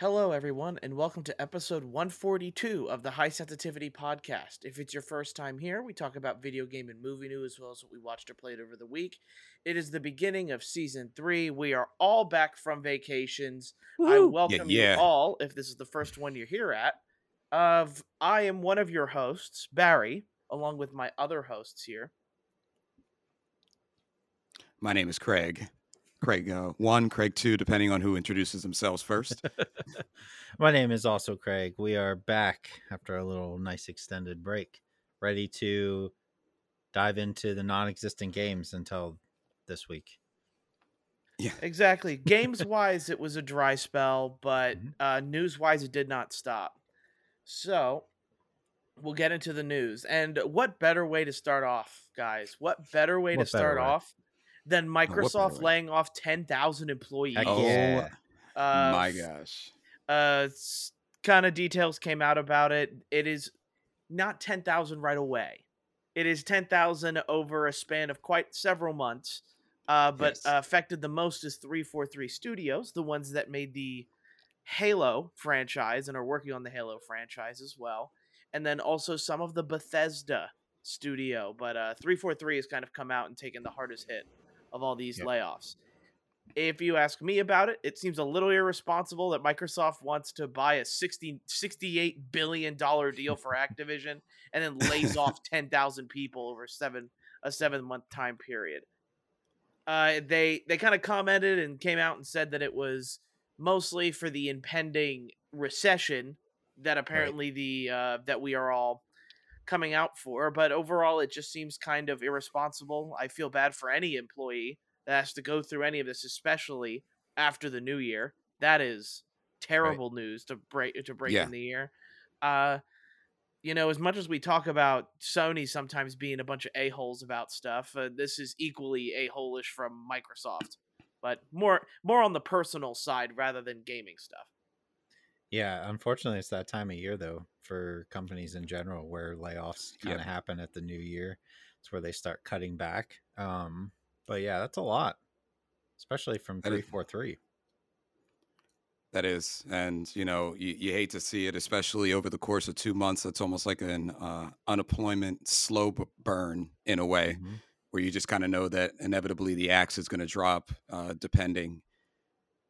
Hello, everyone, and welcome to episode 142 of the High Sensitivity Podcast. If it's your first time here, we talk about video game and movie news as well as what we watched or played over the week. It is the beginning of season three. We are all back from vacations. I welcome yeah. you all, if this is the first one you're here at. Of I am one of your hosts, Barry, along with my other hosts here. My name is Craig. Craig uh, one, Craig two, depending on who introduces themselves first. My name is also Craig. We are back after a little nice extended break, ready to dive into the non existent games until this week. yeah, Exactly. Games wise, it was a dry spell, but Mhm. uh, news wise, it did not stop. So we'll get into the news. And what better way to start off, guys? What better way What to better start way? off than Microsoft way? laying off 10,000 employees? Heck Oh, yeah. Uh, my gosh. Uh, kind of details came out about it. It is not 10,000 right away. It is 10,000 over a span of quite several months. Uh, but Yes. uh, affected the most is 343 Studios, the ones that made the Halo franchise and are working on the Halo franchise as well. And then also some of the Bethesda studio. But uh, 343 has kind of come out and taken the hardest hit of all these Yep. layoffs. If you ask me about it, it seems a little irresponsible that Microsoft wants to buy a 60, $68 billion deal for Activision and then lays off 10,000 people over seven a seven month time period. Uh, they they kind of commented and came out and said that it was mostly for the impending recession that apparently the uh, that we are all coming out for. But overall, it just seems kind of irresponsible. I feel bad for any employee that has to go through any of this, especially after the new year. That is terrible news to break to break Yeah. in the year. Uh, you know, as much as we talk about Sony sometimes being a bunch of a holes about stuff, uh, this is equally a holish from Microsoft, but more more on the personal side rather than gaming stuff. Yeah, unfortunately, it's that time of year though for companies in general where layoffs kind of Yep. happen at the new year. It's where they start cutting back. Um, but yeah, that's a lot, especially from three four three. That is, and you know, you, you hate to see it, especially over the course of two months. It's almost like an uh, unemployment slow burn in a way, Mhm. where you just kind of know that inevitably the axe is going to drop, uh, depending.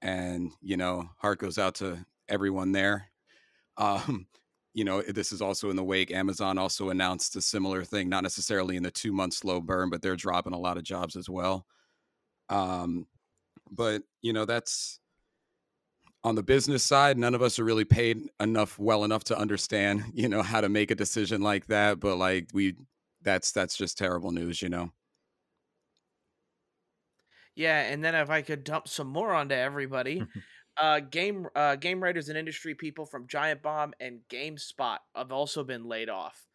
And you know, heart goes out to everyone there. Um, you know, this is also in the wake. Amazon also announced a similar thing, not necessarily in the two month slow burn, but they're dropping a lot of jobs as well. Um, but you know, that's on the business side. None of us are really paid enough, well enough to understand, you know, how to make a decision like that. But like we, that's that's just terrible news, you know. Yeah, and then if I could dump some more onto everybody, uh, game uh, game writers and industry people from Giant Bomb and GameSpot have also been laid off.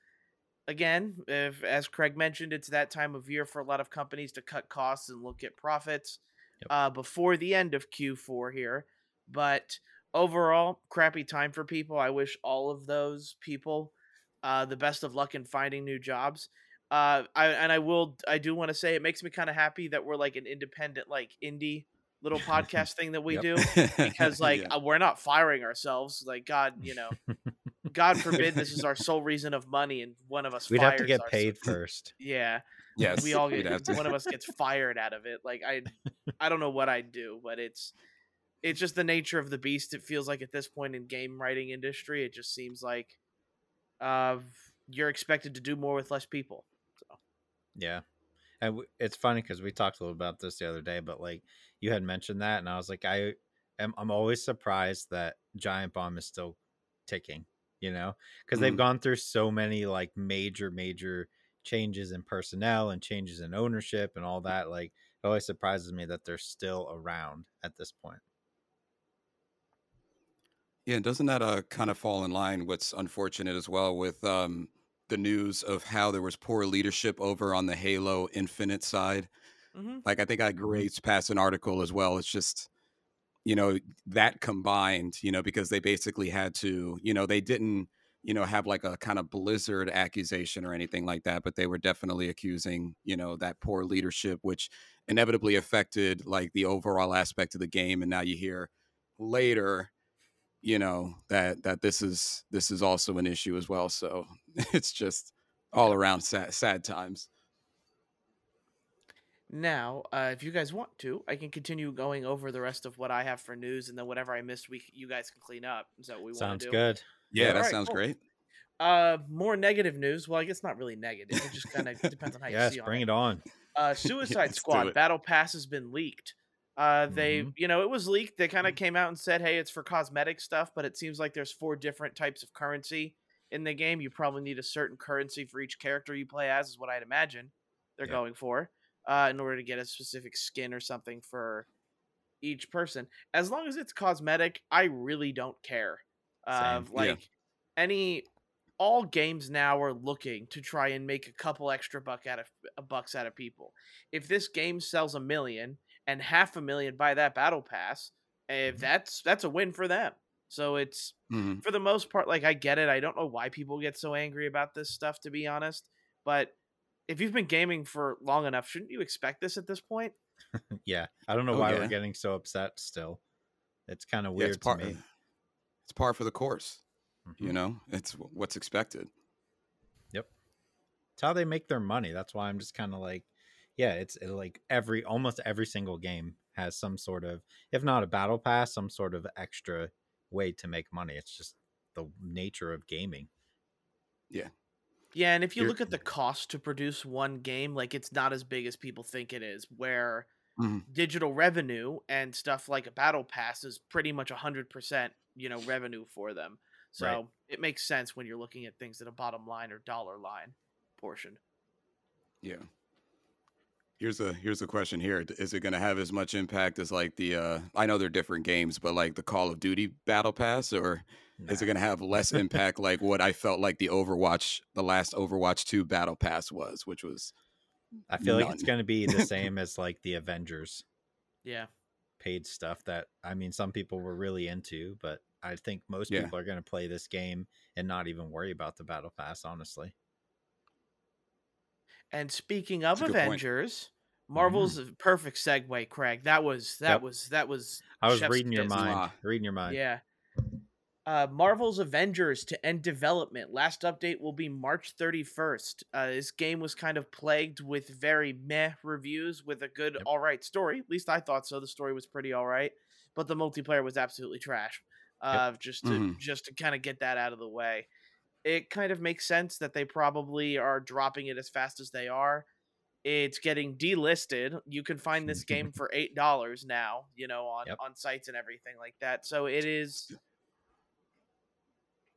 Again, if as Craig mentioned, it's that time of year for a lot of companies to cut costs and look at profits Yep. uh, before the end of Q4 here. But overall, crappy time for people. I wish all of those people uh, the best of luck in finding new jobs. Uh, I and I will I do want to say it makes me kind of happy that we're like an independent like indie little podcast thing that we Yep. do because like Yeah. uh, we're not firing ourselves like God you know God forbid this is our sole reason of money and one of us We'd have to get ourse- paid first. yeah yes, we all get have one of us gets fired out of it like I I don't know what I'd do but it's it's just the nature of the beast it feels like at this point in game writing industry it just seems like uh you're expected to do more with less people Yeah. And w- it's funny because we talked a little about this the other day, but like you had mentioned that, and I was like, I am I'm always surprised that Giant Bomb is still ticking, you know, because they've Mhm. gone through so many like major, major changes in personnel and changes in ownership and all that. Like it always surprises me that they're still around at this point. Yeah, and doesn't that uh kind of fall in line? What's unfortunate as well with um the news of how there was poor leadership over on the Halo Infinite side. Mm-hmm. Like I think I grazed past an article as well. It's just you know that combined, you know, because they basically had to, you know, they didn't, you know, have like a kind of blizzard accusation or anything like that, but they were definitely accusing, you know, that poor leadership, which inevitably affected like the overall aspect of the game. And now you hear later you know that that this is this is also an issue as well. So it's just all around sad, sad times. Now, uh, if you guys want to, I can continue going over the rest of what I have for news, and then whatever I missed, we you guys can clean up. Is that what we want Sounds to do? good. Yeah, Yeah. that Alright, sounds cool. great. Uh, more negative news. Well, I guess not really negative. It just kind of depends on how you Yes, see on bring it. it on. Uh, Suicide Let's Squad. Battle Pass has been leaked. Uh, they, Mhm. you know, it was leaked. They Mm-hmm. kind of came out and said, "Hey, it's for cosmetic stuff," but it seems like there's four different types of currency in the game. You probably need a certain currency for each character you play as, is what I'd imagine they're Yeah. going for, uh, in order to get a specific skin or something for each person. As long as it's cosmetic, I really don't care. Uh, Same. Yeah. like any all games now are looking to try and make a couple extra buck out of uh, bucks out of people. If this game sells a million and half a million buy that battle pass, if Mhm. that's that's a win for them. So it's hmm for the most part like I get it. I don't know why people get so angry about this stuff to be honest, but if you've been gaming for long enough, shouldn't you expect this at this point? Yeah, I don't know Oh, why yeah. we're getting so upset still. It's kind of Yeah, weird it's par. to me. It's par for the course. You Mhm. know, it's wh- what's expected. Yep, it's how they make their money. That's why I'm just kind of like, yeah, it's it, like every almost every single game has some sort of, if not a battle pass, some sort of extra way to make money. It's just the nature of gaming. Yeah, and if you You're- look at the cost to produce one game, like it's not as big as people think it is. Where Mhm. digital revenue and stuff like a battle pass is pretty much hundred percent, you know, revenue for them. So Right. it makes sense when you're looking at things at a bottom line or dollar line portion. Yeah. Here's a here's a question here. Is it going to have as much impact as like the uh I know they're different games, but like the Call of Duty Battle Pass or is it going to have less impact like what I felt like the Overwatch the last Overwatch 2 Battle Pass was, which was I feel like it's going to be the same as like the Avengers Yeah. paid stuff that I mean some people were really into, but I think most Yeah. people are going to play this game and not even worry about the battle pass honestly. And speaking of That's a good point. Avengers, mm-hmm. Marvel's a perfect segue, Craig. That was that Yep. was that was I was reading your kiss. mind, Mwah. reading your mind. Yeah. Uh, Marvel's Avengers to end development. Last update will be March 31st. Uh, this game was kind of plagued with very meh reviews with a good, Yep. all right story. At least I thought so. The story was pretty all right, but the multiplayer was absolutely trash. Uh, Just to Mhm. just to kind of get that out of the way, it kind of makes sense that they probably are dropping it as fast as they are. It's getting delisted. You can find this game for eight dollars now, you know, on Yep. on sites and everything like that. So it is.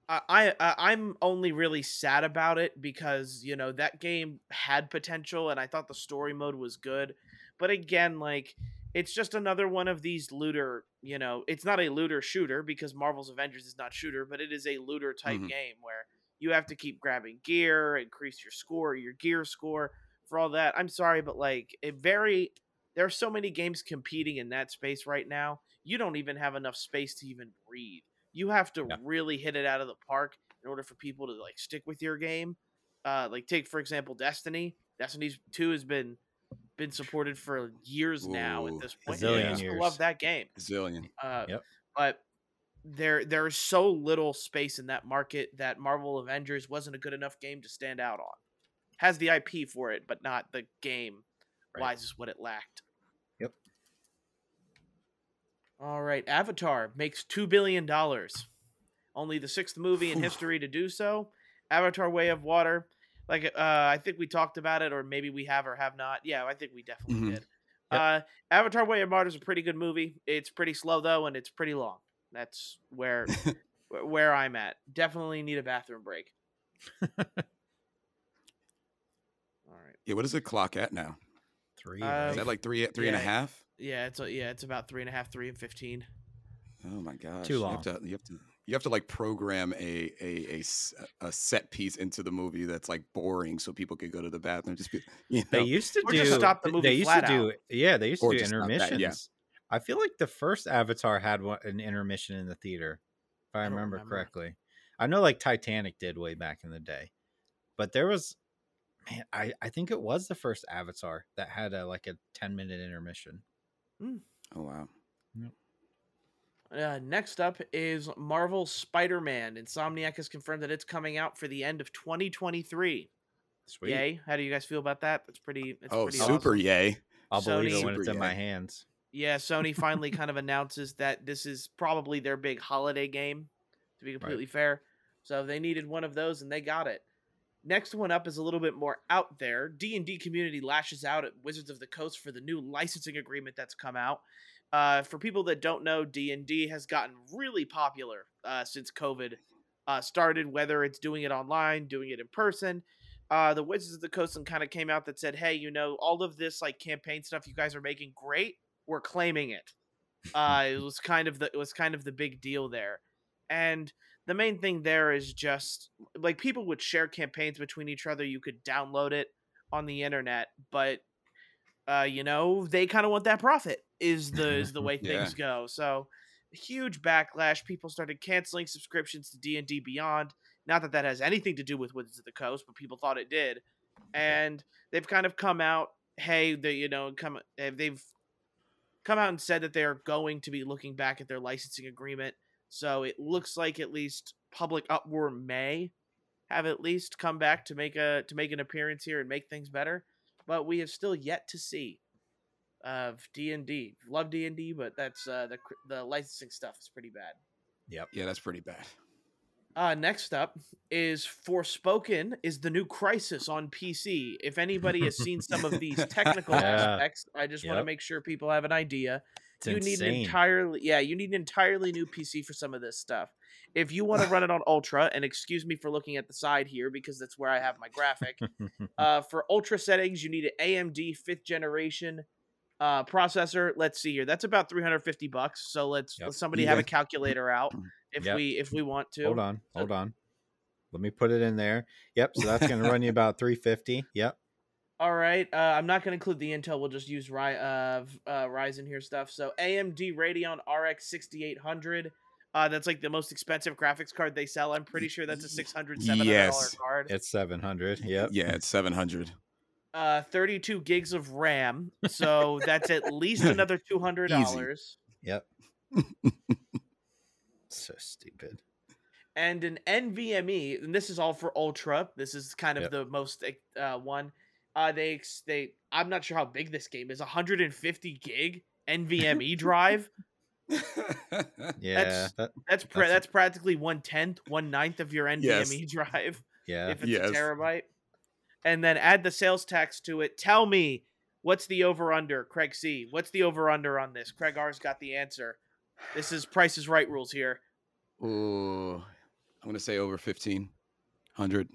I, I I- I'm only really sad about it because you know that game had potential and I thought the story mode was good, but again, like it's just another one of these looter. You know, it's not a looter shooter because Marvel's Avengers is not shooter, but it is a looter type Mhm. game where you have to keep grabbing gear, increase your score, your gear score for all that. I'm sorry, but like it very there are so many games competing in that space right now. You don't even have enough space to even breathe. You have to Yeah. really hit it out of the park in order for people to like stick with your game. Uh, like take for example Destiny. Destiny 2 has been been supported for years now at this point. I still love that game. zillion. Uh, Yep. But there there's so little space in that market that Marvel Avengers wasn't a good enough game to stand out on. Has the IP for it, but not the game. Right. Wise is what it lacked. Yep. All right, Avatar makes two billion dollars. Only the sixth movie in history to do so. Avatar: Way of Water. Like uh, I think we talked about it, or maybe we have or have not. Yeah, I think we definitely Mhm. did. Uh, Avatar: Way of Water is a pretty good movie. It's pretty slow though, and it's pretty long. That's where where I'm at. Definitely need a bathroom break. All right. Yeah, what is the clock at now? Three. Uh, Is that like three three and a half? Yeah, it's a, yeah, it's about three and a half, three and fifteen. Oh my gosh. Too You long. have to you have to you have to like program a, a a a set piece into the movie that's like boring so people could go to the bathroom just be you know They used to Or do. just stop the movie They used flat to do. out. Yeah, they used to Or do just stop that, yeah. intermissions. I feel like the first Avatar had one, an intermission in the theater, if I, I remember, remember. correctly. I know, like Titanic did way back in the day, but there was, man, I I think it was the first Avatar that had a like a ten minute intermission. Oh wow. Uh, next up is Marvel Spider-Man. Insomniac has confirmed that it's coming out for the end of 2023. Sweet. Yay! How do you guys feel about that? That's pretty. That's oh, pretty super awesome. yay! I'll believe it when it's Super in my hands. Yeah, Sony finally kind of announces that this is probably their big holiday game. To be completely fair, so they needed one of those and they got it. Next one up is a little bit more out there. D and D community lashes out at Wizards of the Coast for the new licensing agreement that's come out. Uh, for people that don't know, D and D has gotten really popular uh, since COVID uh, started. Whether it's doing it online, doing it in person, uh, the Wizards of the Coast kind of came out that said, "Hey, you know, all of this like campaign stuff you guys are making great. We're claiming it." Uh, it was kind of the it was kind of the big deal there, and the main thing there is just like people would share campaigns between each other. You could download it on the internet, but uh, you know they kind of want that profit. Is the is the way Yeah. things go. So huge backlash. People started canceling subscriptions to D and D Beyond. Not that that has anything to do with Wizards of the Coast, but people thought it did. And they've kind of come out, hey, they you know come they've come out and said that they are going to be looking back at their licensing agreement. So it looks like at least Public Uproar may have at least come back to make a to make an appearance here and make things better. But we have still yet to see of D and D. Love D and D, but that's uh, the the licensing stuff is pretty bad. Yep. Yeah, that's pretty bad. Uh, next up is Forspoken is the new Crysis on PC. If anybody has seen some of these technical Yeah. aspects, I just want to make sure people have an idea. It's you need an entirely yeah, you need an entirely new PC for some of this stuff. If you want to run it on Ultra, and excuse me for looking at the side here because that's where I have my graphic. uh, for Ultra settings, you need an AMD fifth generation uh, processor. Let's see here. That's about 350 bucks. So let's Yep. let somebody have a calculator out if Yep. we if we want to. hold on, hold on. Let me put it in there. Yep. So that's going to run you about 350. Yep. All right. Uh, I'm not going to include the Intel. We'll just use Ry- uh, uh, Ryzen here stuff. So AMD Radeon RX 6800. Uh, that's like the most expensive graphics card they sell. I'm pretty sure that's a 600 $700 Yes. card. It's 700. Yep. Yeah, it's seven hundred. Uh, 32 gigs of RAM. So that's at least another $200. Yep. so stupid. and an NVMe, and this is all for Ultra. This is kind of Yep. the most uh, one. Uh, they they I'm not sure how big this game is. 150 gig NVMe drive. Yeah. that, That's pra- That's a- that's practically one tenth, one ninth of your NVMe Yes. drive yeah. if it's Yes. a terabyte. And then add the sales tax to it. Tell me what's the over under, Craig C. What's the over under on this? Craig R's got the answer. This is Price is Right rules here. Ooh, I'm gonna say over fifteen hundred.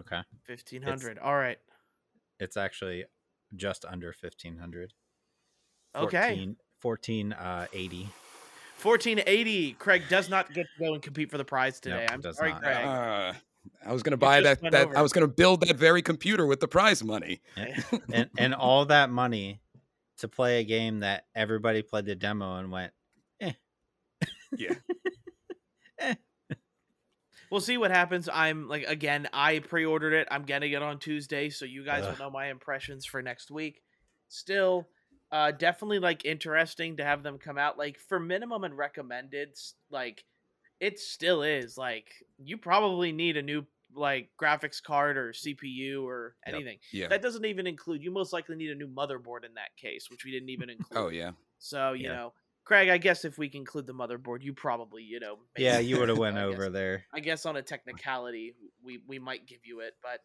Okay. Fifteen hundred. All right. It's actually just under 1500. Okay. 14, 1480. Uh, 1480. Craig does not get to go and compete for the prize today. Nope, I'm does sorry, not. Craig. Uh, I was gonna buy that. That over. I was gonna build that very computer with the prize money. and and all that money to play a game that everybody played the demo and went, eh. Yeah. Eh. We'll see what happens. I'm like again, I pre-ordered it. I'm getting it on Tuesday, so you guys Ugh. will know my impressions for next week. Still, uh, definitely like interesting to have them come out. Like for minimum and recommended, like it still is. Like you probably need a new like graphics card or CPU or Yep. anything. Yeah. That doesn't even include. You most likely need a new motherboard in that case, which we didn't even include. Oh yeah. So you Yeah. know, Craig, I guess if we can include the motherboard, you probably you know. "Yeah, you would have went I guess- over there." I guess on a technicality, we we might give you it, but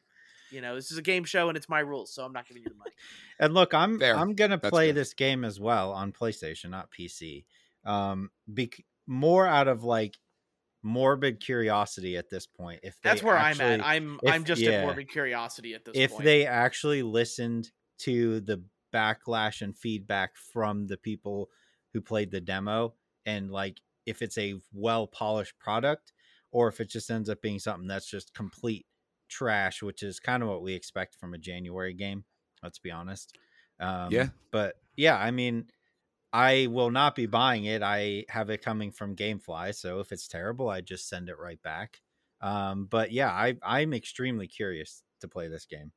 you know, this is a game show and it's my rules, so I'm not giving you the money. And look, I'm Fair. I'm gonna That's play fair. this game as well on PlayStation, not PC. Um, bec- more out of like morbid curiosity at this point. If That's where I'm at. I'm if- I'm just yeah. at morbid curiosity at this point. if point. they actually listened to the backlash and feedback from the people who played the demo and like if it's a well polished product or if it just ends up being something that's just complete trash which is kind of what we expect from a january game let's be honest. Um, Yeah. but yeah i mean i will not be buying it. I have it coming from gamefly so if it's terrible i just send it right back. Um, but yeah i i'm extremely curious to play this game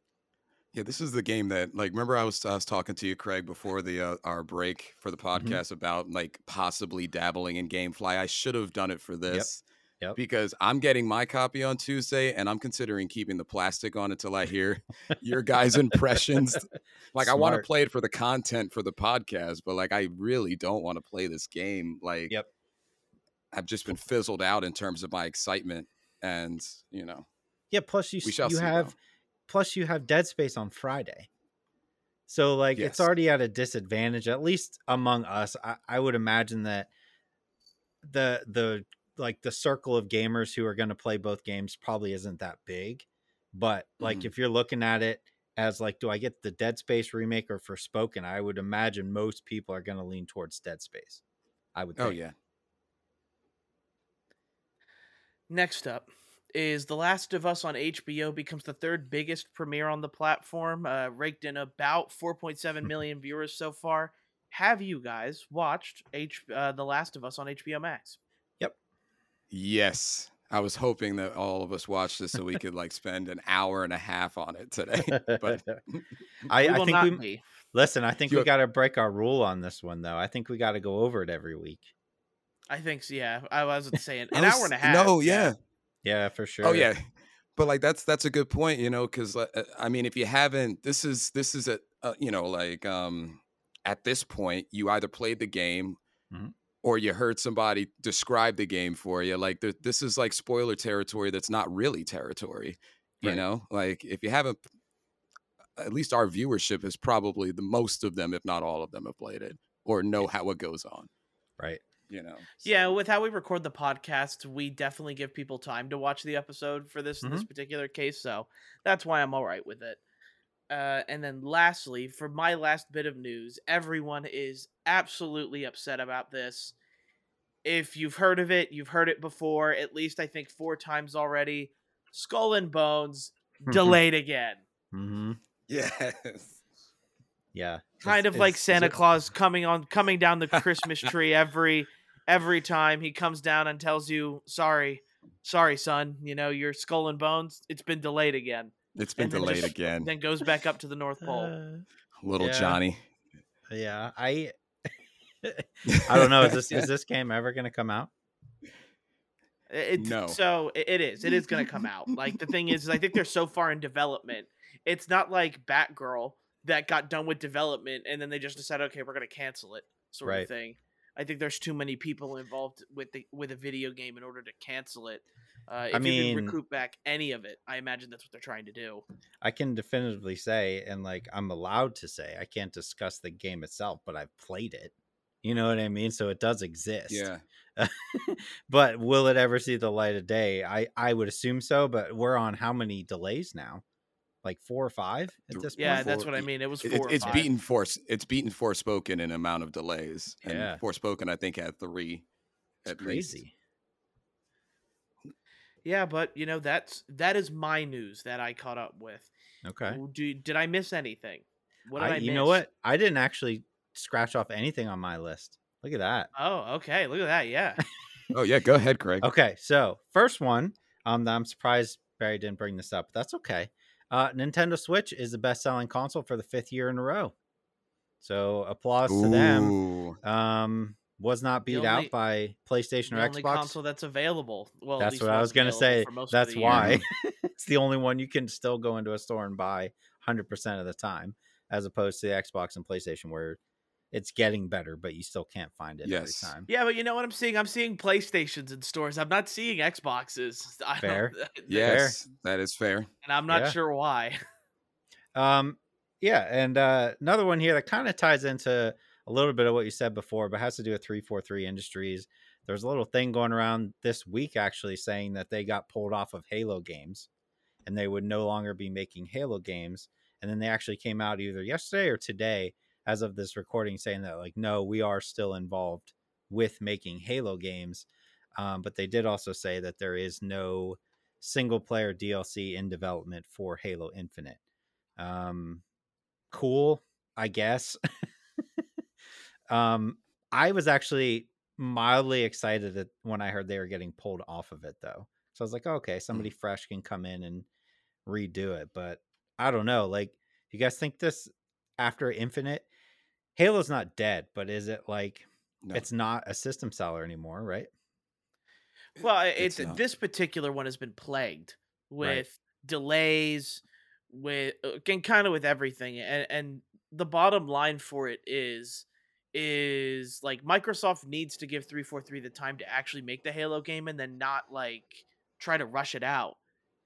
Yeah, this is the game that like remember I was I was talking to you Craig before the uh, our break for the Mhm. podcast about like possibly dabbling in GameFly. I should have done it for this. Yep. Because I'm getting my copy on Tuesday and I'm considering keeping the plastic on until I hear your guys' impressions. Like I want to play it for the content for the podcast, but like I really don't want to play this game. Like Yep. I've just been fizzled out in terms of my excitement and you know Yeah, plus you you see. have though. Plus you have Dead Space on Friday. So like it's already at a disadvantage, at least among us. I, I would imagine that the the like the circle of gamers who are going to play both games probably isn't that big. But like Mhm. if you're looking at it as like, do I get the Dead Space remake or Forspoken? I would imagine most people are going to lean towards Dead Space. I would. Oh yeah. Next up is The Last of Us on HBO becomes the third biggest premiere on the platform, uh, raked in about 4.7 million viewers so far. Have you guys watched H- uh, The Last of Us on HBO Max? Yep. Yes. I was hoping that all of us watched this so we could like spend an hour and a half on it today. But I, I think we be. listen. I think You- we got to break our rule on this one, though. I think we got to go over it every week. I think so. Yeah, I wasn't saying an was- hour and a half. No, yeah. Yeah, for sure. Oh yeah. But like that's that's a good point, you know, cuz I mean if you haven't this is this is a uh, you know like um at this point you either played the game Mhm. or you heard somebody describe the game for you. Like there, this is like spoiler territory that's not really territory, you Right. know? Like if you haven't at least our viewership is probably the most of them if not all of them have played it or know how it goes on, Right. You know. Yeah, with how we record the podcast, we definitely give people time to watch the episode for this Mm-hmm. this particular case, so that's why I'm all right with it. Uh, and then lastly, for my last bit of news, everyone is absolutely upset about this. If you've heard of it, you've heard it before, at least I think four times already. Skull and Bones delayed again. hmm Yes. Yeah. kind Is- of like is- is Santa it- Claus coming on coming down the Christmas tree every every time he comes down and tells you, "Sorry, sorry, son. You know your skull and bones. It's been delayed again." It's been And then delayed just- again. Then goes back up to the North Pole. Uh, Little yeah. Johnny. yeah. I. I don't know. Is this is this game ever going to come out? It, No. So it, it is. It is going to come out. Like the thing is, is, I think they're so far in development. It's not like Batgirl that got done with development and then they just decided, okay, we're going to cancel it, sort Right. of thing. I think there's too many people involved with the with a video game in order to cancel it. Uh, if you mean- can recoup back any of it, I imagine that's what they're trying to do. I can definitively say, and like I'm allowed to say, I can't discuss the game itself, but I've played it. You know what I mean? So it does exist. Yeah. but will it ever see the light of day? I I would assume so. But we're on how many delays now? Like four or five at this Yeah, point. that's what I mean. It was It- or it's five. beaten force. It's beaten Forspoken in amount of delays. And Yeah. Forspoken, I think, had three. It's at least. crazy. Yeah, but you know that's that is my news that I caught up with. Okay. W- Do, did I miss anything? What did I, I, you know what? I didn't actually scratch off anything on my list. Look at that. Oh, okay. Look at that. Yeah. Oh yeah, go ahead, Craig. Okay, so first one, um, I'm surprised Barry didn't bring this up. But that's okay. Uh, Nintendo Switch is the best-selling console for the fifth year in a row. So applause to them. Um, was not beat only- out by PlayStation the or only Xbox. console that's available. Well, that's what I was going gonna say. That's why it's the only one you can still go into a store and buy 100 percent of the time, as opposed to the Xbox and PlayStation, where it's getting better, but you still can't find it Yes. every time. Yeah, but you know what I'm seeing? I'm seeing PlayStations in stores. I'm not seeing Xboxes. I don't- Fair. Yes, that is fair. and I'm not Yeah. sure why. Um, yeah, and uh, another one here that kind of ties into a little bit of what you said before, but has to do with 343 Industries. There's a little thing going around this week actually saying that they got pulled off of Halo games and they would no longer be making Halo games. And then they actually came out either yesterday or today, as of this recording, saying that, like, no, we are still involved with making Halo games. Um, but they did also say that there is no single player DLC in development for Halo Infinite. Um, cool, I guess. um, I was actually mildly excited that when I heard they were getting pulled off of it, though. So I was like, okay, somebody fresh can come in and redo it. But I don't know. Like, You guys think this after Infinite, Halo's not dead, but is it like No. it's not a system seller anymore, right? Well, It's it's, uh, this particular one has been plagued Right. with delays, with uh, again, kind of with everything, and and the bottom line for it is is like Microsoft needs to give three four three the time to actually make the Halo game, and then not like try to rush it out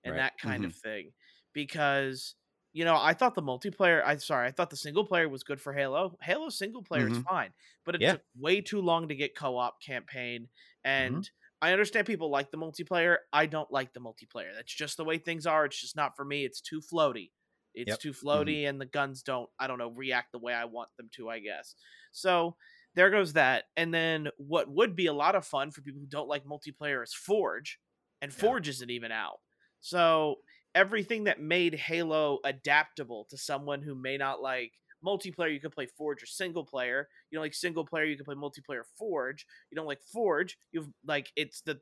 and Right. that kind of mm-hmm. thing, because. You know, I thought the multiplayer. I'm sorry, I thought the single player was good for Halo. Halo single player is Mhm. fine, but it Yeah. took way too long to get co-op campaign, and I understand people like the multiplayer. I don't like the multiplayer. That's just the way things are. It's just not for me. It's too floaty. It's Yep. too floaty, and the guns don't, I don't know, react the way I want them to, I guess. So there goes that. And then what would be a lot of fun for people who don't like multiplayer is Forge, and Yeah. Forge isn't even out. So everything that made Halo adaptable to someone who may not like multiplayer, you can play Forge or single player. You don't like single player, you can play multiplayer Forge. You don't like Forge, you've like it's the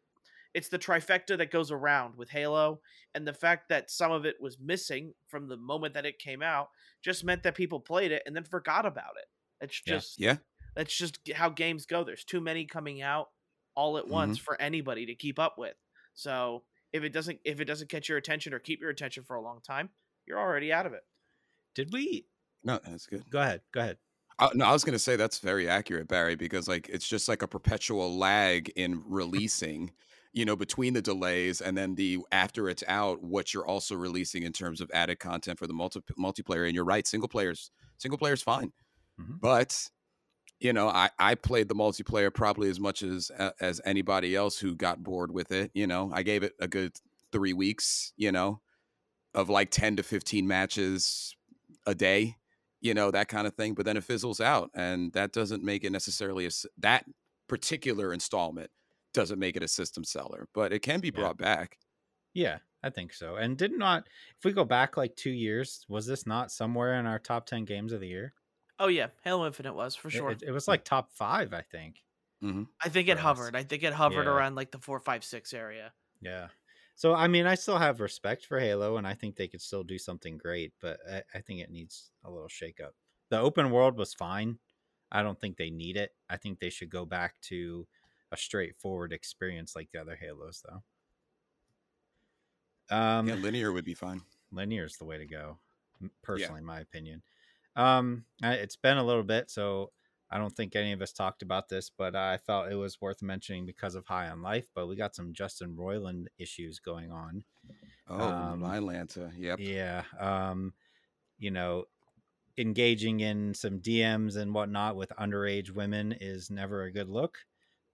it's the trifecta that goes around with Halo, and the fact that some of it was missing from the moment that it came out just meant that people played it and then forgot about it. It's just Yeah. that's just how games go. There's too many coming out all at once mm-hmm. for anybody to keep up with. So if it doesn't if it doesn't catch your attention or keep your attention for a long time, you're already out of it. Did we No, that's good. go ahead? Go ahead. Uh, no, I was going to say that's very accurate, Barry, because like it's just like a perpetual lag in releasing, you know, between the delays and then the after it's out, what you're also releasing in terms of added content for the multi- multiplayer. And you're right, single players, single players, fine, Mhm. but you know, I I played the multiplayer probably as much as uh, as anybody else who got bored with it. You know, I gave it a good three weeks, you know, of like ten to fifteen matches a day you know that kind of thing but then it fizzles out and that doesn't make it necessarily a that particular installment doesn't make it a system seller but it can be Yeah. brought back Yeah, I think so. And did not if we go back like two years, was this not somewhere in our top ten games of the year? Oh yeah, Halo Infinite was for sure. It, it was like top five, I think. hmm I think it hovered. I think it hovered Yeah. around like the four, five, six area. Yeah. So I mean, I still have respect for Halo, and I think they could still do something great, but I, I think it needs a little shakeup. The open world was fine. I don't think they need it. I think they should go back to a straightforward experience like the other Halos, though. Um, yeah linear would be fine linear is the way to go personally in my opinion um it's been a little bit so i don't think any of us talked about this but i felt it was worth mentioning because of high on life but we got some justin roiland issues going on. Oh Um, Atlanta yep. yeah um you know engaging in some dms and whatnot with underage women is never a good look.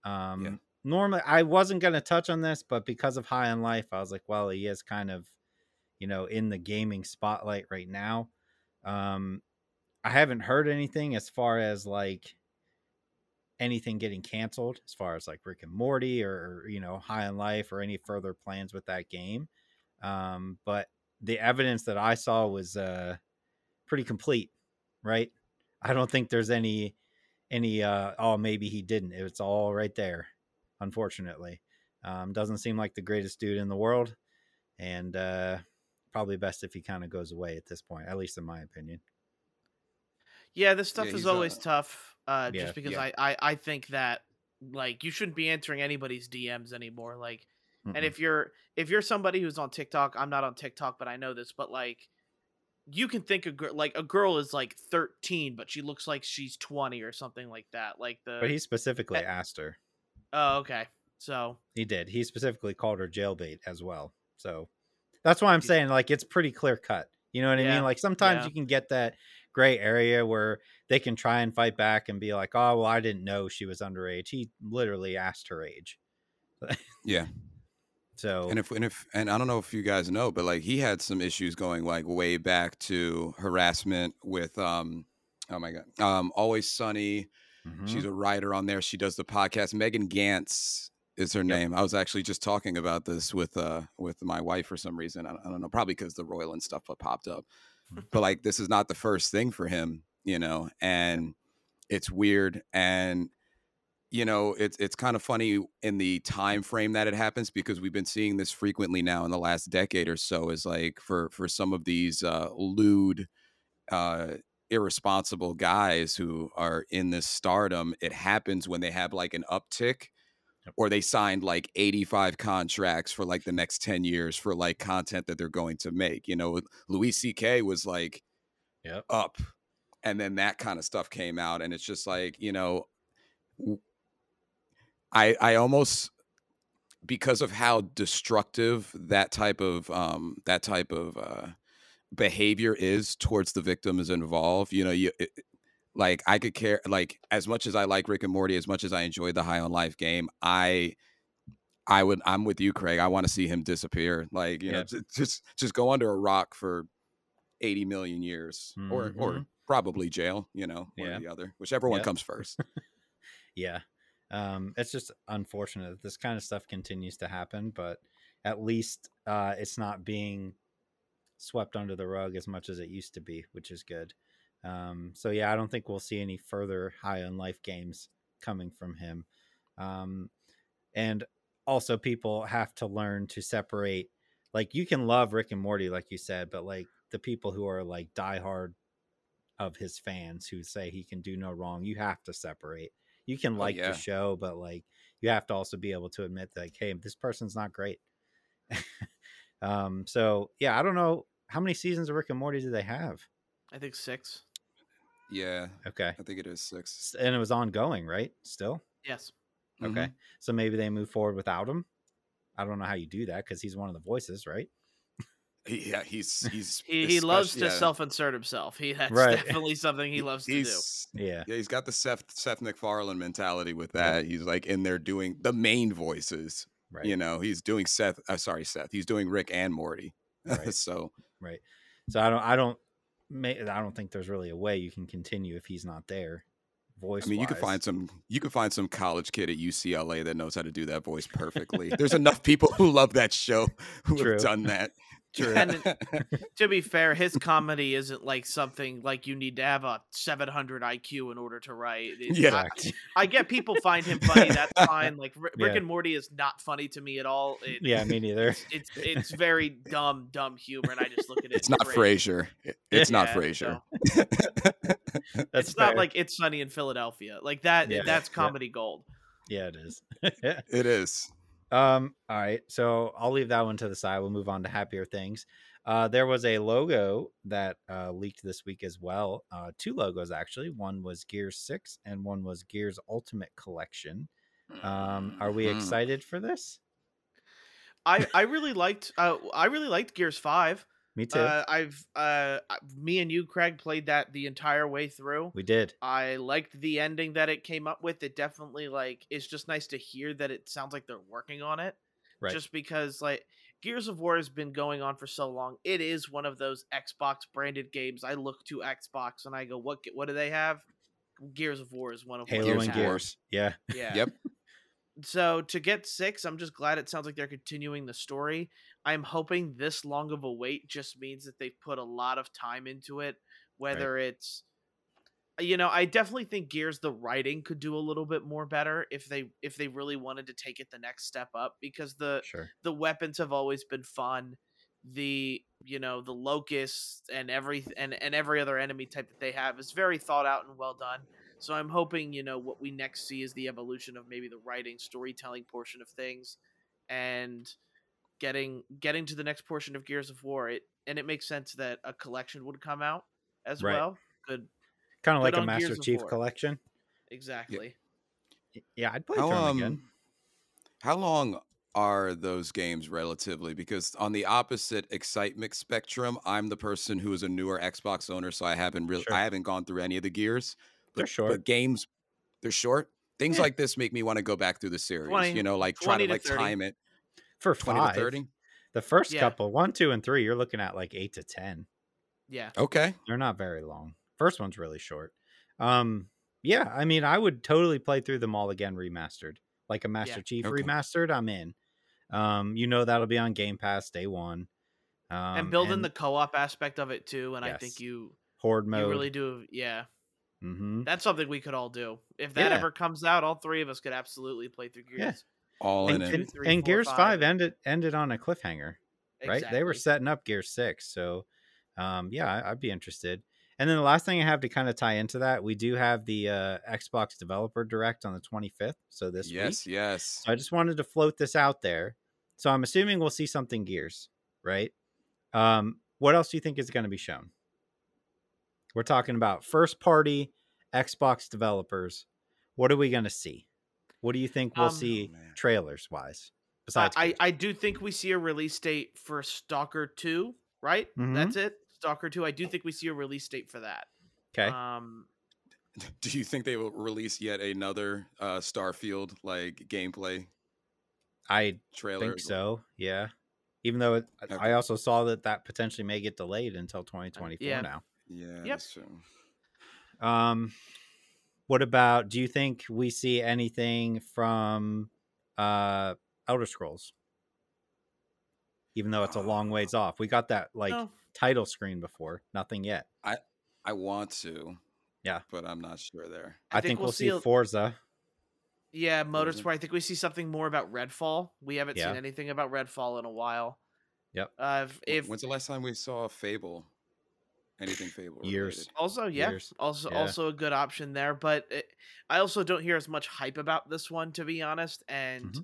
Um normally i wasn't going to touch on this but because of high on life i was like well he is kind of you know in the gaming spotlight right now. Um i haven't heard anything as far as like anything getting canceled as far as like rick and morty or you know high on life or any further plans with that game. Um but the evidence that i saw was uh pretty complete right? I don't think there's any any uh oh maybe he didn't. It's all right there unfortunately. Um doesn't seem like the greatest dude in the world and uh probably best if he kind of goes away at this point at least in my opinion Yeah, this stuff Yeah, is always uh, tough. Uh, Yeah. just because Yeah. I, I I think that like you shouldn't be entering anybody's DMs anymore. Like, Mm-mm. and if you're if you're somebody who's on TikTok, I'm not on TikTok, but I know this. But like, you can think a girl like a girl is like 13, but she looks like she's 20 or something like that. Like the but he specifically eh asked her oh okay, so he did he specifically called her jailbait as well so that's why i'm saying like it's pretty clear cut you know what i mean like sometimes you can get that gray area where they can try and fight back and be like oh well i didn't know she was underage he literally asked her age yeah so and if and if and i don't know if you guys know but like he had some issues going like way back to harassment with um oh my god um always sunny mhm. She's a writer on there. She does the podcast. Megan Ganz is her Yep. name. I was actually just talking about this with uh with my wife for some reason. I don't, I don't know, probably because the Roiland stuff popped up. But like this is not the first thing for him, you know, and it's weird and you know it's it's kind of funny in the time frame that it happens because we've been seeing this frequently now in the last decade or so is like for for some of these uh lewd uh irresponsible guys who are in this stardom it happens when they have like an uptick. Or they signed like 85 contracts for like the next 10 years for like content that they're going to make you know louis ck was like Yep. up and then that kind of stuff came out and it's just like you know I I almost because of how destructive that type of um that type of uh behavior is towards the victims involved you know you it, like i could care like as much as i like rick and morty as much as i enjoy the high on life game i i would i'm with you craig i want to see him disappear like you know just just go under a rock for 80 million years or or Mhm. probably jail you know one Yeah. or the other whichever one comes first Yeah. Um, it's just unfortunate that this kind of stuff continues to happen, but at least uh, it's not being swept under the rug as much as it used to be, which is good. Um, so yeah, I don't think we'll see any further high on life games coming from him. Um, and also, people have to learn to separate. Like you can love Rick and Morty, like you said, but like the people who are like diehard of his fans who say he can do no wrong, you have to separate. You can Oh, like yeah. the show, but like you have to also be able to admit that, like, hey, this person's not great. um, so yeah, I don't know how many seasons of Rick and Morty do they have. I think six. Yeah Okay, i think it is six and it was ongoing, right? Still, Yes. Okay. So maybe they move forward without him. I don't know how you do that because he's one of the voices, right? Yeah he's he's He, he loves to yeah, self-insert himself. He that's Right. definitely something he loves to do. Yeah, Yeah, he's got the Seth Seth MacFarlane mentality with that. He's like in there doing the main voices. right. You know, he's doing Seth. Uh, sorry, Seth. He's doing Rick and Morty. Right. so right. So I don't, I don't, ma- I don't think there's really a way you can continue if he's not there. Voice. I mean, you could find some. You could find some college kid at UCLA that knows how to do that voice perfectly. There's enough people who love that show who True. have done that. True. And to be fair, his comedy isn't like something like you need to have a 700 IQ in order to write. It- Yeah. I, I get people find him funny. That's fine. Like Rick, Rick Yeah. and Morty is not funny to me at all. It, yeah, me neither. It's it's very dumb, dumb humor, and I just look at it. it's not. Frasier. It- It's not Frasier. so That's it's not like it's sunny in Philadelphia. Like that. Yeah. That's Yeah. comedy gold. yeah, it is. it is. Um, all right, so I'll leave that one to the side. We'll move on to happier things. Uh, there was a logo that uh, leaked this week as well. Uh, two logos actually. One was Gears Six, and one was Gears Ultimate Collection. Um, are we Mhm. excited for this? I I really liked. Uh, I really liked Gears Five. Me too. Uh, I've uh, me and you, Craig, played that the entire way through. we did. I liked the ending that it came up with. It definitely like it's just nice to hear that it sounds like they're working on it. Right. Just because like Gears of War has been going on for so long, it is one of those Xbox branded games. I look to Xbox and I go, what what do they have? Gears of War is one of what Halo Gears and of have. War. Gears. Yeah. Yeah. Yep. So to get six, I'm just glad it sounds like they're continuing the story. I'm hoping this long of a wait just means that they've put a lot of time into it. Whether it's, you know, I definitely think Gears the writing could do a little bit more better if they if they really wanted to take it the next step up because the Sure. the weapons have always been fun. The you know the locusts and every and and every other enemy type that they have is very thought out and well done. So I'm hoping you know what we next see is the evolution of maybe the writing storytelling portion of things, and getting getting to the next portion of Gears of War. It and it makes sense that a collection would come out as Right. well. Good, Kind of like a Master Gears Chief collection. exactly. Y- Yeah, I'd play How um, again. how long are those games relatively? Because on the opposite excitement spectrum, I'm the person who is a newer Xbox owner, so I haven't really, Sure. I haven't gone through any of the gears. They're But, short. but games, they're short. Things Yeah. like this make me want to go back through the series. 20 you know, like try to to like 30. time it For twenty five, to thirty. the first Yeah. couple, one, two, and three, you're looking at like eight to ten. Yeah. Okay. They're not very long. First one's really short. Um, yeah, I mean, I would totally play through them all again remastered, like a Master Chief Okay. remastered. I'm in. Um, you know that'll be on Game Pass day one. Um, and building the co-op aspect of it too, and I think you horde mode. you really do. Yeah. Hmm That's something we could all do. If that Yeah. ever comes out, all three of us could absolutely play through Gears. Yeah. All And, in Two, it. and, three, and four, Gears five. Five ended ended on a cliffhanger, right? They were setting up Gears Six, so um, yeah, I, I'd be interested. And then the last thing I have to kind of tie into that, we do have the uh, Xbox Developer Direct on the 25th. So this yes, week. yes. So I just wanted to float this out there. So I'm assuming we'll see something Gears, right? Um, what else do you think is going to be shown? We're talking about first party Xbox developers. What are we going to see? What do you think we'll Um, see Oh, trailers wise? Besides, I Gears? I do think we see a release date for Stalker Two, right? Mhm. That's it. Stalker Two. I do think we see a release date for that. okay. Um, Do you think they will release yet another uh, Starfield like gameplay I trailer? think so. Yeah. Even though it, I- I also saw that that potentially may get delayed until 2024 yeah. now. Yeah, Yep. that's true. Um, what about? Do you think we see anything from uh Elder Scrolls? Even though it's a long ways off, we got that like no. title screen before. Nothing yet. I I want to. Yeah. but I'm not sure there. I, think, we'll, see, a- Forza. Yeah, What is it? Motorsport. I think we see something more about Redfall. We haven't Yeah. seen anything about Redfall in a while. Yep. Uh, if, Wh- if When's the last time we saw Fable? Anything Fable? Years. related? also yeah, Years. also Yeah. also a good option there. But it, I also don't hear as much hype about this one to be honest. And Mhm.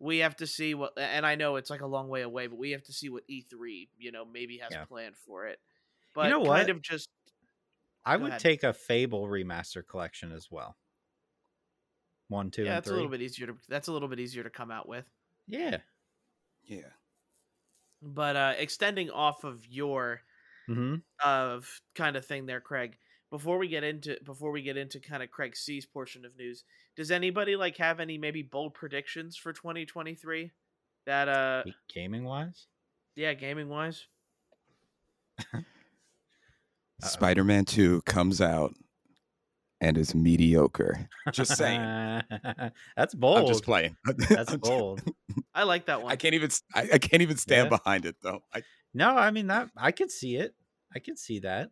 we have to see what. And I know it's like a long way away, but we have to see what E3 you know maybe has Yeah. planned for it. But you know kind what? of just I would ahead. take a Fable remaster collection as well. One, two, yeah, and that's three. a little bit easier to that's a little bit easier to come out with. Yeah. Yeah. But uh extending off of your Mm-hmm. of kind of thing there, Craig. Before we get into before we get into kind of Craig C's portion of news, does anybody like have any maybe bold predictions for 2023? That uh Gaming wise, yeah, gaming wise. Spider-Man 2 comes out and is mediocre. Just saying. That's bold. I'm just playing. That's bold. I like that one. I can't even. I can't even stand Yeah. behind it though. I, No, I mean that I could see it. I can see that.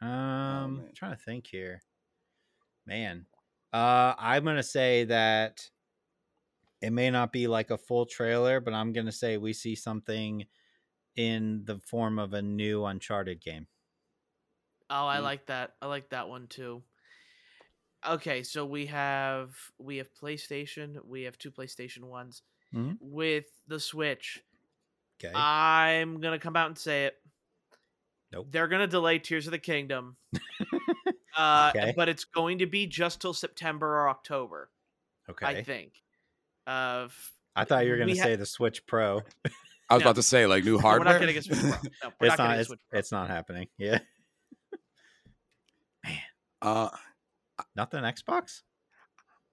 Um Oh, trying to think here. Man. Uh I'm gonna say that it may not be like a full trailer, but I'm gonna say we see something in the form of a new Uncharted game. Oh, I Mm. like that. I like that one too. Okay, so we have we have PlayStation, we have two PlayStation ones. Mhm. With the Switch, Okay. I'm gonna come out and say it. Nope. They're gonna delay Tears of the Kingdom. uh, Okay. but it's going to be just till September or October, okay. I think. Of I thought you were gonna we ha- say the Switch Pro. I was No. about to say like new hardware. we're hardware. not getting a Switch Pro. No, we're it's not, not getting it's, Switch Pro. it's not happening. Yeah. Man. Uh, Nothing Xbox?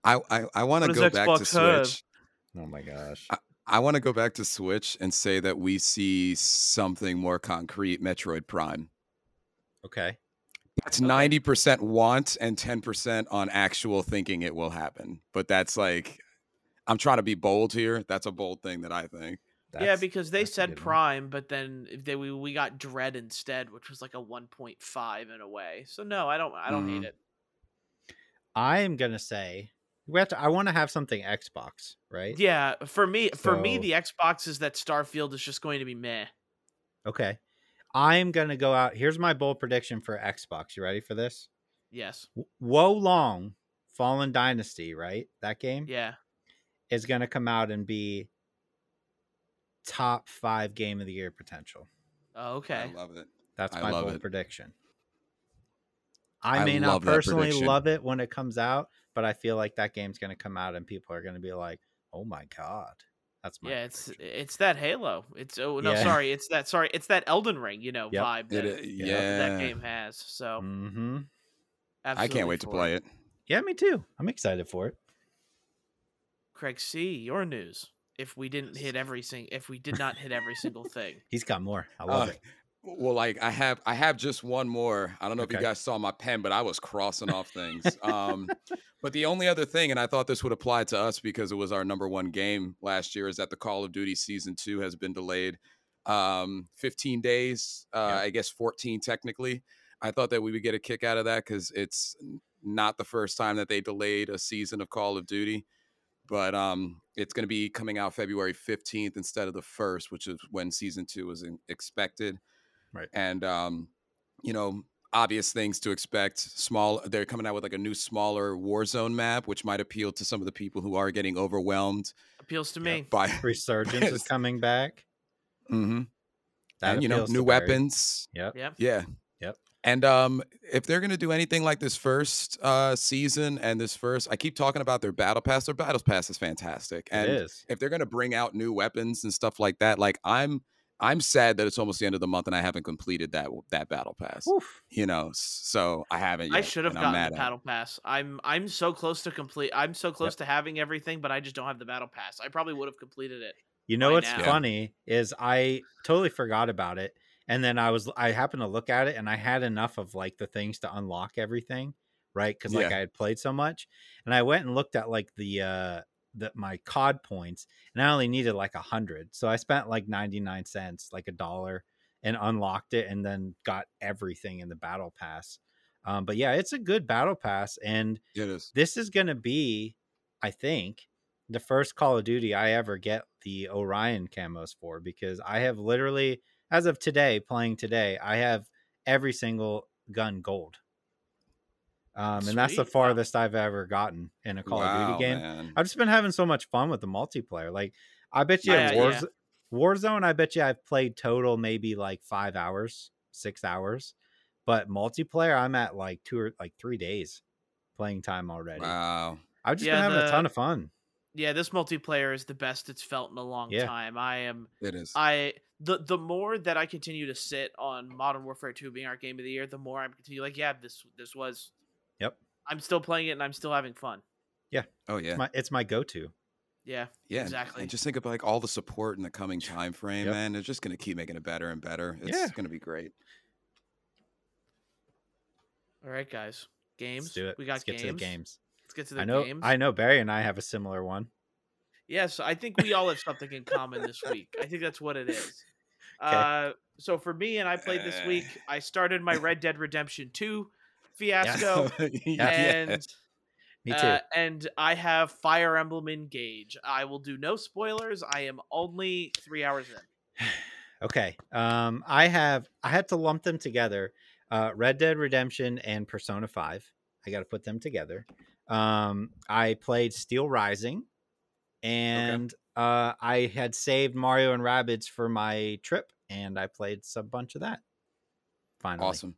I I, I want to go does back to Xbox have? Switch. Oh my gosh. I want to go back to Switch and say that we see something more concrete. Metroid Prime. Okay. That's ninety percent want and ten percent on actual thinking it will happen. But that's like, I'm trying to be bold here. That's a bold thing that I think. yeah, because they said good one. Prime, but then they we, we got Dread instead, which was like a 1.5 in a way. So no, I don't I don't hate Mhm. it. I am gonna say we have to. I want to have something Xbox, right? Yeah, for me for me the Xbox is that Starfield is just going to be meh. Okay. I'm gonna go out. Here's my bold prediction for Xbox. You ready for this? Yes. W- Wo Long, Fallen Dynasty, right? That game Yeah. is gonna come out and be top five game of the year potential. Oh, okay. I love it. That's my bold it. prediction. I I may not personally love it when it comes out, but I feel like that game's gonna come out and people are gonna be like, "Oh my god, that's my yeah, it's prediction." it's that Halo. It's oh no, Yeah. sorry, it's that sorry, it's that Elden Ring, you know, Yep. vibe It, that, i- yeah, yeah, that game has. So Mm-hmm. I can't wait to play it. Yeah, me too. I'm excited for it. Craig C, your news. If we didn't hit every sing if we did not hit every single thing. He's got more. I love Uh, it. Well, like I have, I have just one more. I don't know if you guys saw my pen, but I was crossing off things. Um, but the only other thing, and I thought this would apply to us because it was our number one game last year, is that the Call of Duty season two has been delayed, um, 15 days. Uh, Yeah. I guess 14 technically. I thought that we would get a kick out of that because it's not the first time that they delayed a season of Call of Duty. But um, it's going to be coming out February 15th instead of the first, which is when season two was in- expected Right. and um, you know obvious things to expect. Small, they're coming out with like a new, smaller Warzone map, which might appeal to some of the people who are getting overwhelmed Appeals to Yep. me. by. Resurgence is coming back. hmm That And you know, new weapons. Yep. Yep. Yeah. Yep. And um, if they're gonna do anything like this first uh season and this first, I keep talking about their battle pass. Their battle pass is fantastic, and it is. if they're gonna bring out new weapons and stuff like that, like I'm, I'm sad that it's almost the end of the month and I haven't completed that that battle pass. Oof. You know, so I haven't. I should have gotten mad the battle pass. I'm I'm so close to complete. I'm so close to having everything, but I just don't have the battle pass. I probably would have completed it. You know what's now. funny is I totally forgot about it, and then I was I happened to look at it, and I had enough of like the things to unlock everything, right? Because like Yeah. I had played so much, and I went and looked at like the uh the my COD points, and I only needed like a hundred, so I spent like ninety nine cents, like a dollar, and unlocked it, and then got everything in the battle pass. Um, but yeah, it's a good battle pass, and It is. this is going to be, I think, the first Call of Duty I ever get the Orion camos for because I have literally, as of today, playing today, I have every single gun gold. Um, and that's the farthest I've ever gotten in a Call of Duty game. man. I've just been having so much fun with the multiplayer. Like, I bet you Yeah, at yeah. Warzone, I bet you I've played total maybe like five hours, six hours. But multiplayer, I'm at like two or like three days playing time already. Wow. I've just Yeah, been having a ton of fun. Yeah, this multiplayer is the best it's felt in a long time. I am It is. I the the more that I continue to sit on Modern Warfare 2 being our game of the year, the more I'm continue like, yeah, this this was Yep. I'm still playing it and I'm still having fun. Yeah. Oh yeah. It's my it's my go-to. Yeah. Yeah, exactly. And just think of like all the support in the coming time frame, Yep. man. They're just gonna keep making it better and better. It's Yeah. gonna be great. All right, guys. Games. Let's do it. We got Let's get games. to the games. Let's get to the I know games. I know Barry and I have a similar one. Yes, I think we all have something in common this week. I think that's what it is. Uh, so for me, and I played this week, I started my Red Dead Redemption 2 fiasco, Yeah. and Me too. uh, and I have Fire Emblem Engage. I will do no spoilers. I am only three hours in. Okay. Um, I have I had to lump them together. Uh, Red Dead Redemption and Persona Five. I got to put them together. Um, I played Steel Rising, and uh, I had saved Mario and Rabbids for my trip, and I played a bunch of that. Finally, Awesome.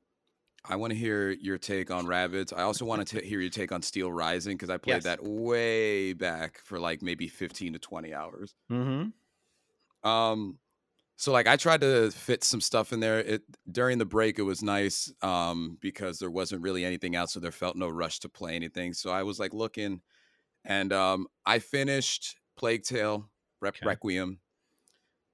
I want to hear your take on Rabbits. I also want to hear your take on Steel Rising because I played Yes. that way back for like maybe 15 to 20 hours. Mm-hmm. Um, so like I tried to fit some stuff in there. It during the break it was nice um because there wasn't really anything else, so there felt no rush to play anything. So I was like looking, and um I finished Plague Tale Rep- Okay. Requiem.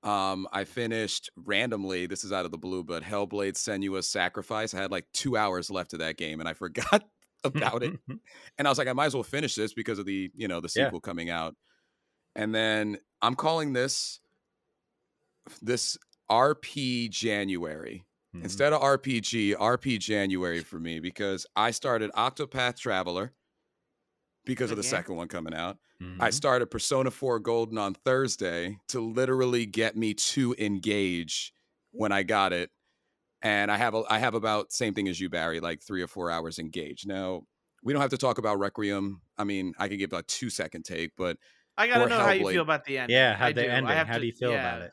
Um, I finished randomly. This is out of the blue, but Hellblade: Senua's Sacrifice. I had like two hours left of that game, and I forgot about it and I was like, I might as well finish this because of the you know the Yeah. sequel coming out. And then I'm calling this this RP January Mhm. instead of RPG. RP January for me because I started Octopath Traveler because of the game. second one coming out. I Mhm. started Persona 4 Golden on Thursday to literally get me to engage when I got it. And I have a, I have about same thing as you, Barry, like three or four hours engaged. Now we don't have to talk about Requiem. I mean, I could give a two second take, but I gotta Or know how you feel about the end. yeah, how I the do. Ending? How to- do you feel yeah. about it?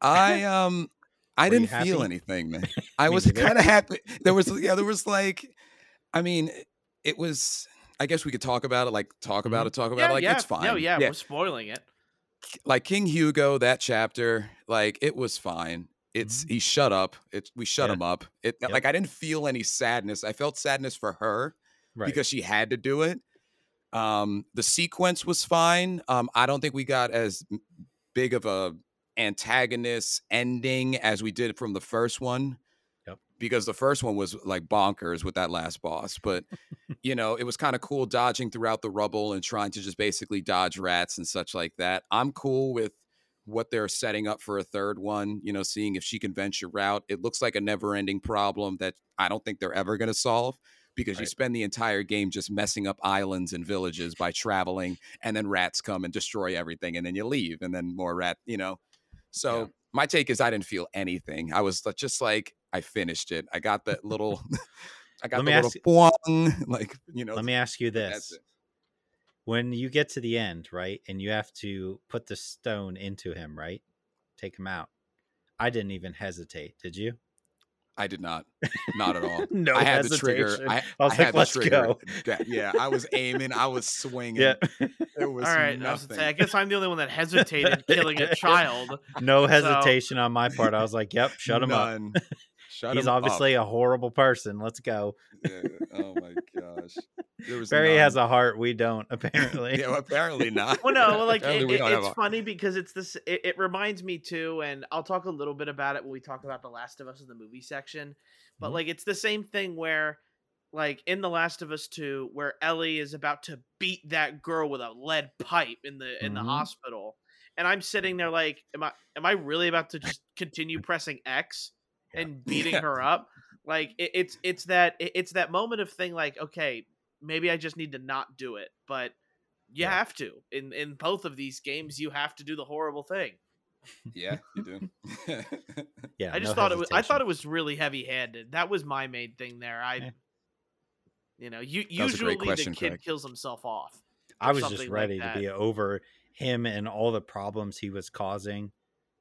I um I Were didn't feel anything, man. I was kind of happy. There was yeah, there was like, I mean, it was. I guess we could talk about it, like talk about Mhm. it, talk about Yeah, it, like yeah. it's fine. No, yeah, we're spoiling it. like King Hugo, that chapter, like it was fine. It's he shut up. It's we shut Mm-hmm. Yeah. him up. It Yep. like I didn't feel any sadness. I felt sadness for her Right. because she had to do it. Um, the sequence was fine. Um, I don't think we got as big of a antagonist ending as we did from the first one. Because the first one was like bonkers with that last boss, but you know, it was kind of cool dodging throughout the rubble and trying to just basically dodge rats and such like that. I'm cool with what they're setting up for a third one, you know, seeing if she can venture out. It looks like a never ending problem that I don't think they're ever going to solve because you spend the entire game just messing up islands and villages by traveling and then rats come and destroy everything and then you leave and then more rat, you know. So Yeah. my take is I didn't feel anything. I was just like I finished it. I got that little. I got Let the ask little boing, like you know. Let me ask you this. When you get to the end, right, and you have to put the stone into him, right? Take him out. I didn't even hesitate. Did you? I did not, not at all. no I had the trigger. I, I was I like, had the "Let's trigger go." yeah, I was aiming. I was swinging. Yeah. There was All right, I, was gonna nothing. say, I guess I'm the only one that hesitated killing a child. no So- hesitation on my part. I was like, "Yep, shut him up." None. Shut He's him up. obviously a horrible person. Let's go. Yeah. Oh my gosh. There was Barry has a heart. We don't, apparently. Yeah, well, apparently not. Well, no, well, like it, we it- don't it's a- funny because it's this. It, it reminds me too, and I'll talk a little bit about it when we talk about The Last of Us in the movie section. But Mhm. like, it's the same thing where, like in The Last of Us Two, where Ellie is about to beat that girl with a lead pipe in the in the Mhm. hospital, and I'm sitting there like, am I am I really about to just continue pressing X Yeah. and beating Yeah. her up? Like it, it's it's that it- it's that moment of thing like, okay, maybe I just need to not do it, but you Yeah. have to in in both of these games you have to do the horrible thing yeah, you do. Yeah, i just no thought it was i thought it was really heavy handed that was my main thing there i Yeah. you know you That usually question, the kid Craig. kills himself off I was just something like ready to be over him and all the problems he was causing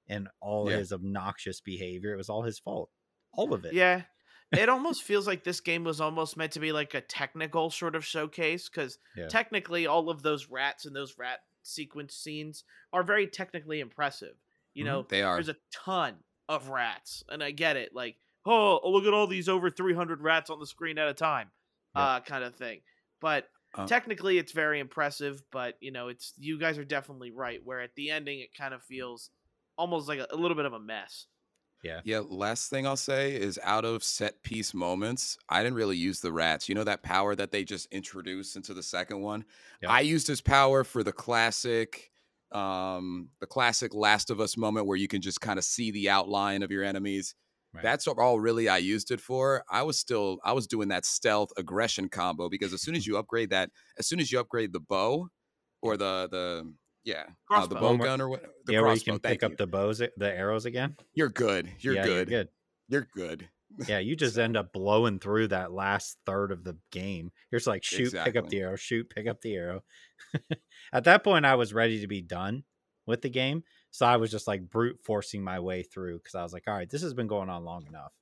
and all Yeah. his obnoxious behavior. It was all his fault. All of it. yeah it almost feels like this game was almost meant to be like a technical sort of showcase because Yeah. technically all of those rats and those rat sequence scenes are very technically impressive you Mhm. know they are. there's a ton of rats and i get it like oh look at all these over 300 rats on the screen at a time Yep. uh kind of thing but Uh, technically it's very impressive but you know it's you guys are definitely right where at the ending it kind of feels almost like a, a little bit of a mess Yeah. Yeah, last thing I'll say is out of set piece moments, I didn't really use the rats. You know that power that they just introduced into the second one? Yep. I used his power for the classic um the classic Last of Us moment where you can just kind of see the outline of your enemies. Right. That's all really I used it for. I was still I was doing that stealth aggression combo because as soon as you upgrade that, as soon as you upgrade the bow or the the yeah, uh, the Crossbow. bow gun or what the yeah, where you can pick up the bows, the arrows again. You're good. You're yeah, good. You're good. You're good. Yeah, you just end up blowing through that last third of the game. You're just like shoot, pick up the arrow, shoot, pick up the arrow. At that point, I was ready to be done with the game, so I was just like brute forcing my way through because I was like, all right, this has been going on long enough.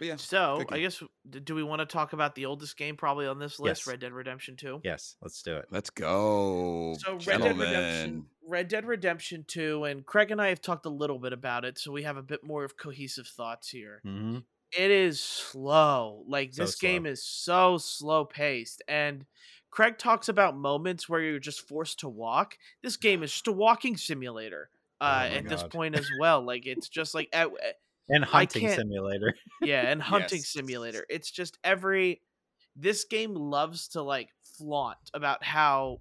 But yeah, so i guess do we want to talk about the oldest game probably on this list Yes. red dead redemption 2 Yes, let's do it. let's go, So Red Dead gentlemen. Redemption, Red Dead Redemption 2, and Craig and I have talked a little bit about it, so we have a bit more of cohesive thoughts here. hmm It is slow. Like So this game is so slow paced. And Craig talks about moments where you're just forced to walk. This game is just a walking simulator. Uh, Oh my at this point as well, like it's just like at, at- And hunting simulator. yeah, and hunting Yes. simulator. It's just every this game loves to like flaunt about how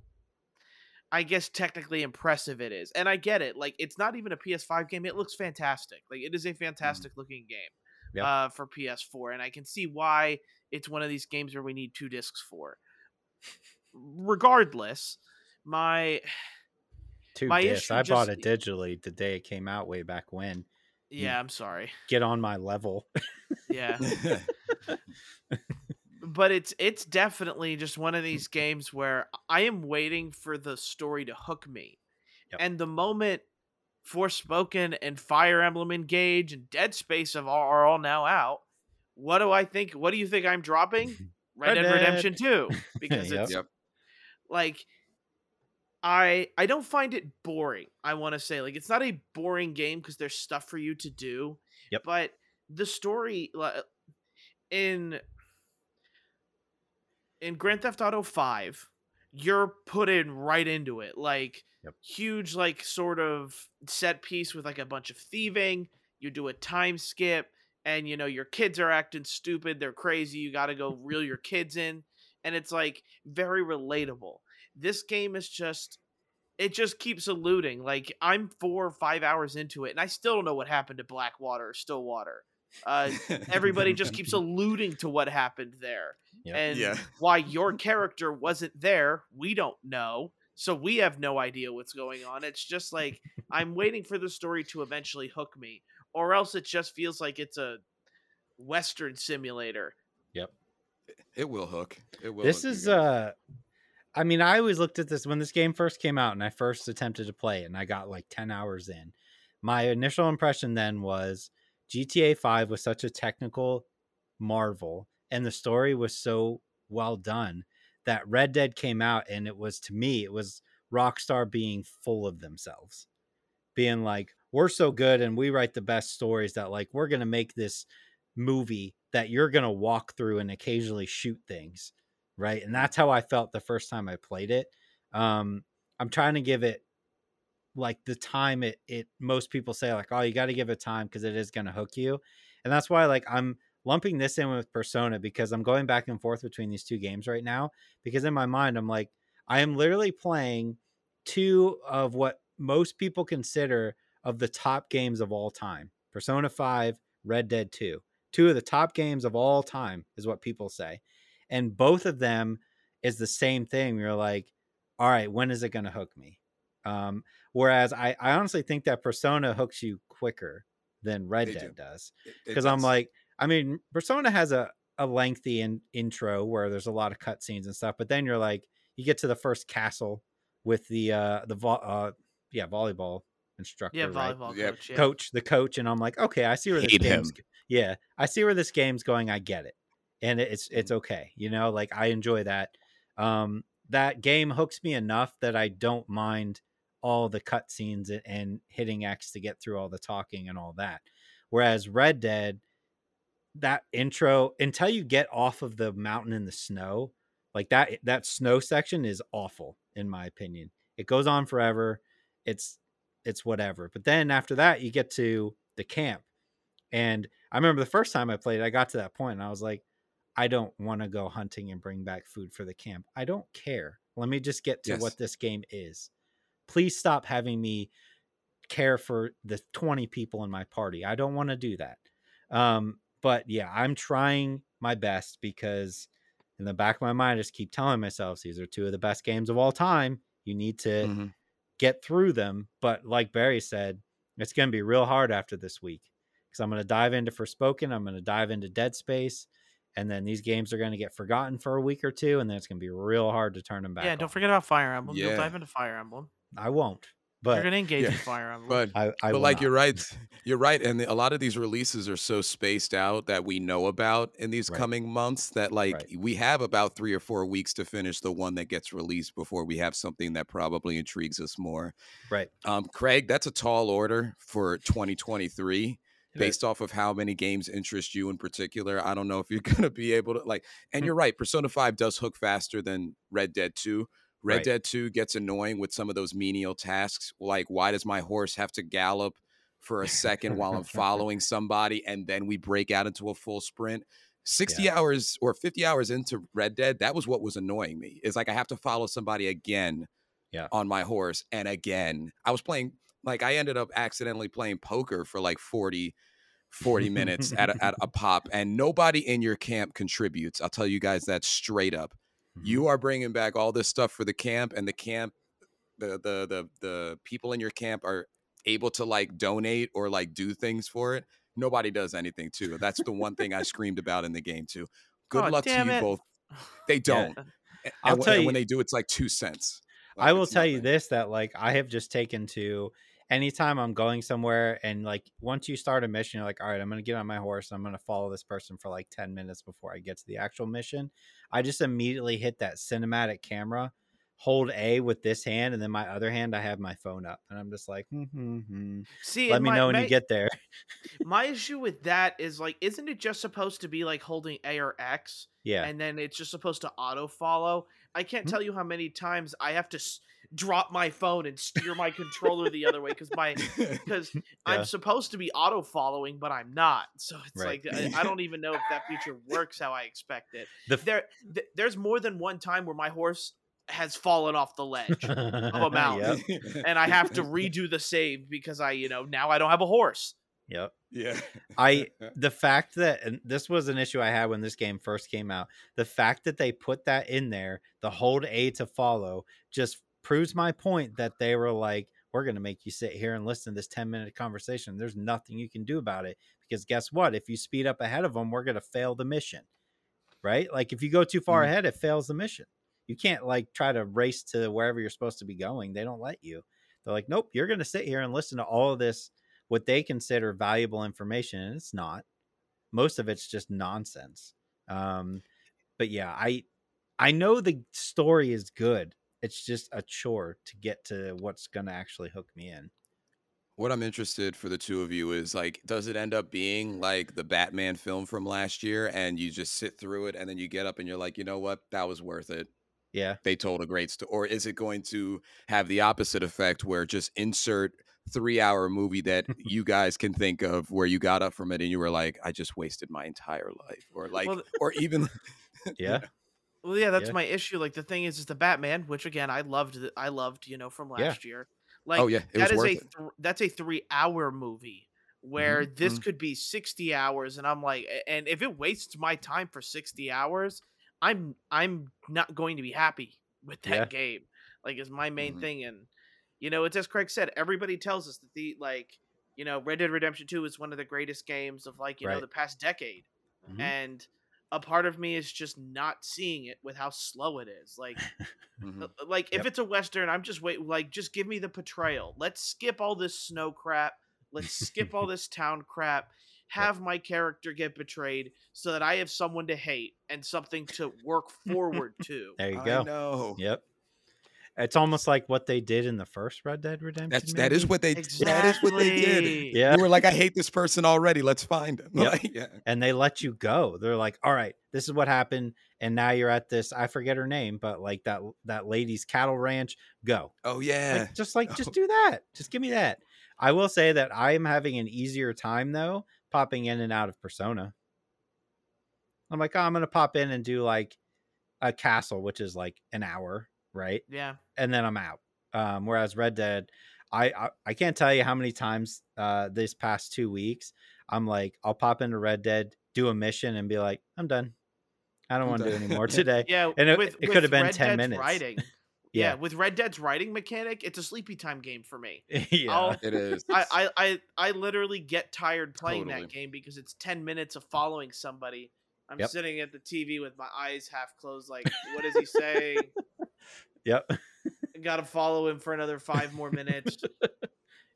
I guess technically impressive it is. And I get it. Like it's not even a PS5 game. It looks fantastic. Like it is a fantastic looking game Yep. uh for PS4 and I can see why it's one of these games where we need two discs for. Regardless, my Two My discs. issue I bought it digitally the day it came out, way back when. Yeah, I'm sorry. Get on my level. Yeah. but it's it's definitely just one of mm. these games where I am waiting for the story to hook me. Yep. And the moment Forspoken and Fire Emblem Engage and Dead Space have all, are all now out, what do I think? What do you think I'm dropping? Red, Red Dead Dead. Redemption 2 because Yep. it's Yep. like I I don't find it boring. I want to say like it's not a boring game because there's stuff for you to do. Yep. But the story li- uh, in in Grand Theft Auto 5, you're put in right into it. Like Yep. huge like sort of set piece with like a bunch of thieving. You do a time skip and you know your kids are acting stupid, they're crazy. You got to go reel your kids in and it's like very relatable. This game is just it just keeps eluding. Like I'm 4 or 5 hours into it and I still don't know what happened to Blackwater or Stillwater. Uh everybody just keeps alluding to what happened there. Yep. And Yeah. why your character wasn't there, we don't know. So we have no idea what's going on. It's just like I'm waiting for the story to eventually hook me, or else it just feels like it's a Western simulator. Yep. It will hook. It will. This hook is guys. uh I mean, I always looked at this when this game first came out and I first attempted to play it and I got like 10 hours in. My initial impression then was GTA 5 was such a technical marvel and the story was so well done that Red Dead came out and it was to me it was Rockstar being full of themselves. Being like we're so good and we write the best stories that like we're going to make this movie that you're going to walk through and occasionally shoot things right? And that's how i felt the first time i played it um i'm trying to give it like the time it it most people say like oh you got to give it time because it is going to hook you and that's why like i'm lumping this in with persona because i'm going back and forth between these two games right now because in my mind i'm like i am literally playing two of what most people consider of the top games of all time persona 5 red dead 2 two of the top games of all time is what people say and both of them is the same thing you're like all right when is it going to hook me um, whereas I, I honestly think that persona hooks you quicker than red They dead do. does because i'm like i mean persona has a, a lengthy in, intro where there's a lot of cutscenes and stuff but then you're like you get to the first castle with the uh the vo- uh yeah volleyball instructor Yeah, right? volleyball Yeah. coach. Yeah. coach the coach and i'm like okay i see where this Hate him. game's yeah i see where this game's going i get it and it's it's okay you know like i enjoy that um that game hooks me enough that i don't mind all the cutscenes and hitting x to get through all the talking and all that whereas red dead that intro until you get off of the mountain in the snow like that that snow section is awful in my opinion. It goes on forever it's it's whatever but then after that you get to the camp and i remember the first time i played i got to that point and i was like i don't want to go hunting and bring back food for the camp i don't care let me just get to Yes. what this game is please stop having me care for the 20 people in my party i don't want to do that um but yeah i'm trying my best because in the back of my mind i just keep telling myself these are two of the best games of all time you need to Mhm. get through them. But like Barry said, it's going to be real hard after this week because I'm going to dive into Forspoken. I'm going to dive into Dead Space. And then these games are going to get forgotten for a week or two. And then it's going to be real hard to turn them back. Yeah, don't on. forget about Fire Emblem. You'll Yeah. dive into Fire Emblem. I won't. But You're But gonna engage in Fire Emblem. But I, I but like not. you're right you're right and a lot of these releases are so spaced out that we know about in these Right. coming months that like Right. we have about three or four weeks to finish the one that gets released before we have something that probably intrigues us more Right. um craig that's a tall order for 2023 It is. Based off of how many games interest you in particular i don't know if you're going to be able to like and Hmm. you're right persona 5 does hook faster than red dead 2 Red Right. Dead 2 gets annoying with some of those menial tasks, like why does my horse have to gallop for a second while I'm following somebody and then we break out into a full sprint? 60 hours or 50 hours into Red Dead, that was what was annoying me. It's like I have to follow somebody again Yeah. on my horse and again. I was playing like I ended up accidentally playing poker for like 40 40 minutes at a, at a pop and nobody in your camp contributes. I'll tell you guys that straight up Mhm. you are bringing back all this stuff for the camp and the camp the the the the people in your camp are able to like donate or like do things for it nobody does anything too that's the one thing i screamed about in the game too good Aw, luck to you it. both they don't Yeah. I'll and, tell you- when they do it's like two cents Like, I will tell you this that like I have just taken to anytime I'm going somewhere and like once you start a mission, you're like, all right, I'm gonna get on my horse and I'm gonna follow this person for like 10 minutes before I get to the actual mission. I just immediately hit that cinematic camera, hold A with this hand, and then my other hand I have my phone up. And I'm just like, hmm, hmm. See, let me my- know when my- you get there. My issue with that is like, isn't it just supposed to be like holding A or X, Yeah. and then it's just supposed to auto follow? I can't Mhm. tell you how many times I have to s- drop my phone and steer my controller the other way because my because Yeah. I'm supposed to be auto following, but I'm not. So it's Right. like I, I don't even know if that feature works how I expect it. The f- There, th- there's more than one time where my horse has fallen off the ledge, of a mountain. Yep. and I have to redo the save because I, you know, now I don't have a horse. Yep. yeah I the fact that and this was an issue I had when this game first came out. The fact that they put that in there, the hold A to follow, just proves my point that they were like, we're going to make you sit here and listen to this 10 minute conversation. There's nothing you can do about it because guess what? If you speed up ahead of them, we're going to fail the mission. Right? Like if you go too far Mhm. ahead, it fails the mission. You can't like try to race to wherever you're supposed to be going. They don't let you. They're like, nope, you're going to sit here and listen to all of this, what they consider valuable information. And it's not. Most of it's just nonsense. Um, but yeah, I I know the story is good. It's just a chore to get to what's going to actually hook me in. What I'm interested for the two of you is like, does it end up being like the Batman film from last year and you just sit through it and then you get up and you're like, you know what, that was worth it. Yeah. They told a great story. Or is it going to have the opposite effect where just insert three hour movie that you guys can think of where you got up from it and you were like, I just wasted my entire life. Or like, Well, or even, Yeah. Well, yeah, that's Yeah. my issue. Like the thing is, is the Batman, which again I loved. I loved, you know, from Yeah. last year. Like, oh yeah, it that was is a. Mm-hmm, th- that's a three hour movie where this mhm. could be sixty hours, and I'm like, and if it wastes my time for sixty hours, I'm I'm not going to be happy with that Yeah. game. Like, is my main Mhm. thing, and you know, it's as Craig said. Everybody tells us that the like, you know, Red Dead Redemption Two is one of the greatest games of like you know the past decade Mhm. and a part of me is just not seeing it with how slow it is like Mhm. uh, like if Yep. it's a western i'm just wait like just give me the portrayal let's skip all this snow crap let's skip all this town crap have my character get betrayed so that i have someone to hate and something to work forward to There you I go. know. Yep. It's almost like what they did in the first Red Dead Redemption. That's that is what they that is what they did. Yeah. You were like, I hate this person already. Let's find him. Yep. Like, yeah. and they let you go. They're like, "All right, this is what happened, and now you're at this. I forget her name, but like that that lady's cattle ranch. Go, Oh yeah. like, just like Oh. just do that. Just give me that." I will say that I am having an easier time though, popping in and out of Persona. I'm like, oh, I'm gonna pop in and do like a castle, which is like an hour, right? yeah and then I'm out. Um, whereas Red Dead, I, I I can't tell you how many times uh this past two weeks I'm like I'll pop into Red Dead, do a mission, and be like I'm done. I don't want to do done. any more today. yeah And it- with, it could have been Red 10 Dead's minutes. writing yeah. Yeah, with red dead's writing mechanic it's a sleepy time game for me yeah, I'll- It is. I, I I I literally get tired playing Totally. that game because it's ten minutes of following somebody. I'm Yep. sitting at the TV with my eyes half closed, like, what does he say? Yep. Got to follow him for another five more minutes.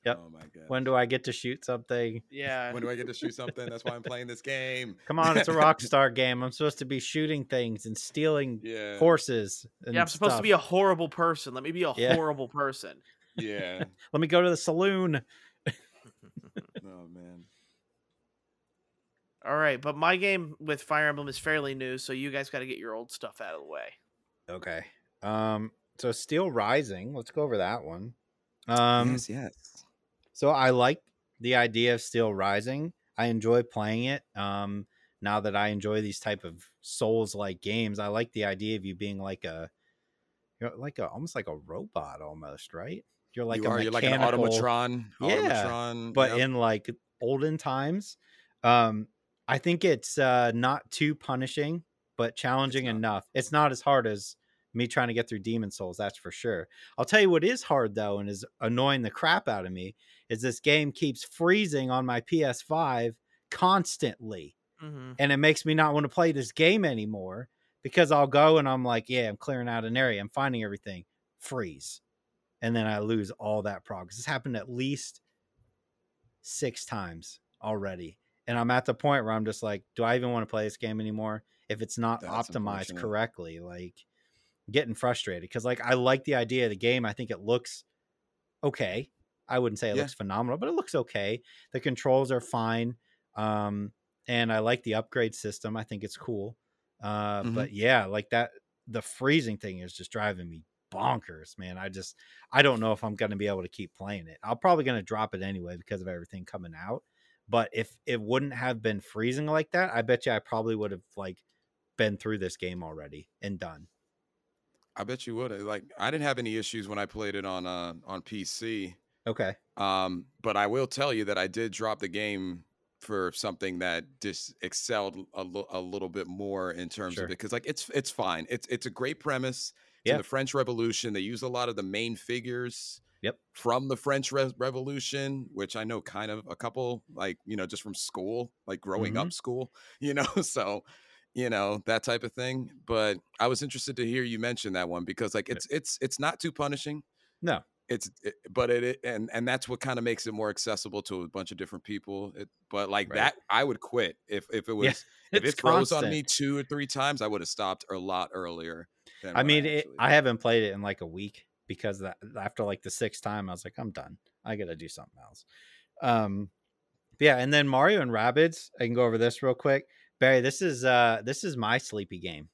Yep. Oh my god. When do I get to shoot something? Yeah, When do I get to shoot something? That's why I'm playing this game. Come on, it's a Rockstar game. I'm supposed to be shooting things and stealing Yeah. horses. And yeah. I'm supposed to be a horrible person. Let me be a Yeah. horrible person. Yeah. Let me go to the saloon. Oh man. All right, but my game with Fire Emblem is fairly new, so you guys got to get your old stuff out of the way. Okay. Um. So Steel Rising. Let's go over that one. Um. yes, yes. So I like the idea of Steel Rising. I enjoy playing it. Um. Now that I enjoy these type of Souls like games, I like the idea of you being like a, you're like a almost like a robot almost, right? You're like you a are. You're like an automatron. Yeah, Automatron. but yep. in like olden times um i think it's uh not too punishing but challenging not. enough it's not as hard as me trying to get through demon souls that's for sure i'll tell you what is hard though and is annoying the crap out of me is this game keeps freezing on my ps5 constantly Mm-hmm. and it makes me not want to play this game anymore because I'll go and I'm like, yeah, I'm clearing out an area, I'm finding everything, freeze, and then I lose all that progress. This happened at least six times already, and I'm at the point where I'm just like, do I even want to play this game anymore if it's not That's optimized correctly? Like, getting frustrated because like I like the idea of the game. I think it looks okay. I wouldn't say it Yeah. looks phenomenal, but it looks okay. The controls are fine. Um, and I like the upgrade system. I think it's cool. Uh, Mhm. but yeah, like that, the freezing thing is just driving me bonkers, man. I just, I don't know if I'm going to be able to keep playing it. I'm probably going to drop it anyway because of everything coming out. But if it wouldn't have been freezing like that, I bet you I probably would have like been through this game already and done. I bet you would. Like I didn't have any issues when I played it on uh on PC. Okay. Um, but I will tell you that I did drop the game for something that just excelled a, a little bit more in terms Sure. of it because like it's it's fine. It's it's a great premise. It's Yeah. in the French Revolution. They use a lot of the main figures Yep. from the French Re- Revolution, which I know kind of a couple like you know just from school, like growing Mm-hmm. up school, you know. So you know that type of thing. But I was interested to hear you mention that one because like it's it's it's not too punishing No. it's it, but it, it and and that's what kind of makes it more accessible to a bunch of different people it, but like Right. that i would quit if if it was Yeah, if it froze on me two or three times i would have stopped a lot earlier I mean, it, I haven't played it in like a week because that after like the sixth time, I was like, I'm done. I gotta do something else. Um, yeah, and then Mario and Rabbids. I can go over this real quick. Barry, this is uh this is my sleepy game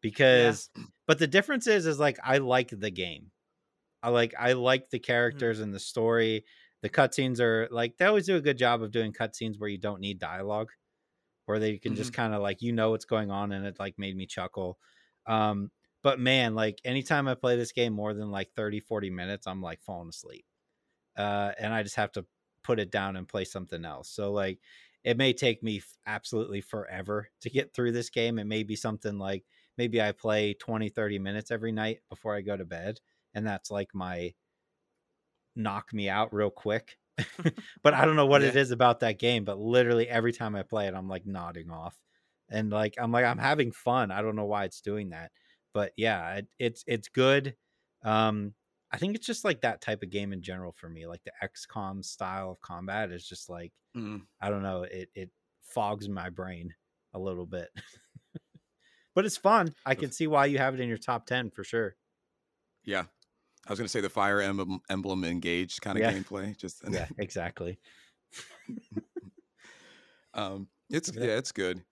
because, but the difference is, is like I like the game. I like I like the characters and the story. The cutscenes are like they always do a good job of doing cutscenes where you don't need dialogue, where they can just kind of like you know what's going on, and it like made me chuckle. Um, but man, like anytime I play this game more than like 30, 40 minutes, I'm like falling asleep. Uh, and I just have to put it down and play something else. So like it may take me f- absolutely forever to get through this game. It may be something like maybe I play 20, 30 minutes every night before I go to bed. And that's like my knock me out real quick. but I don't know what it Yeah. is about that game, but literally every time I play it, I'm like nodding off. And like I'm like I'm having fun. I don't know why it's doing that. But yeah, it, it's it's good. Um I think it's just like that type of game in general for me. Like the XCOM style of combat is just like Mm. I don't know, it it fogs my brain a little bit. but it's fun. I can see why you have it in your top 10 for sure. yeah i was gonna say the fire emblem, emblem engaged kind of Yeah. gameplay just Yeah, exactly. um it's yeah it's good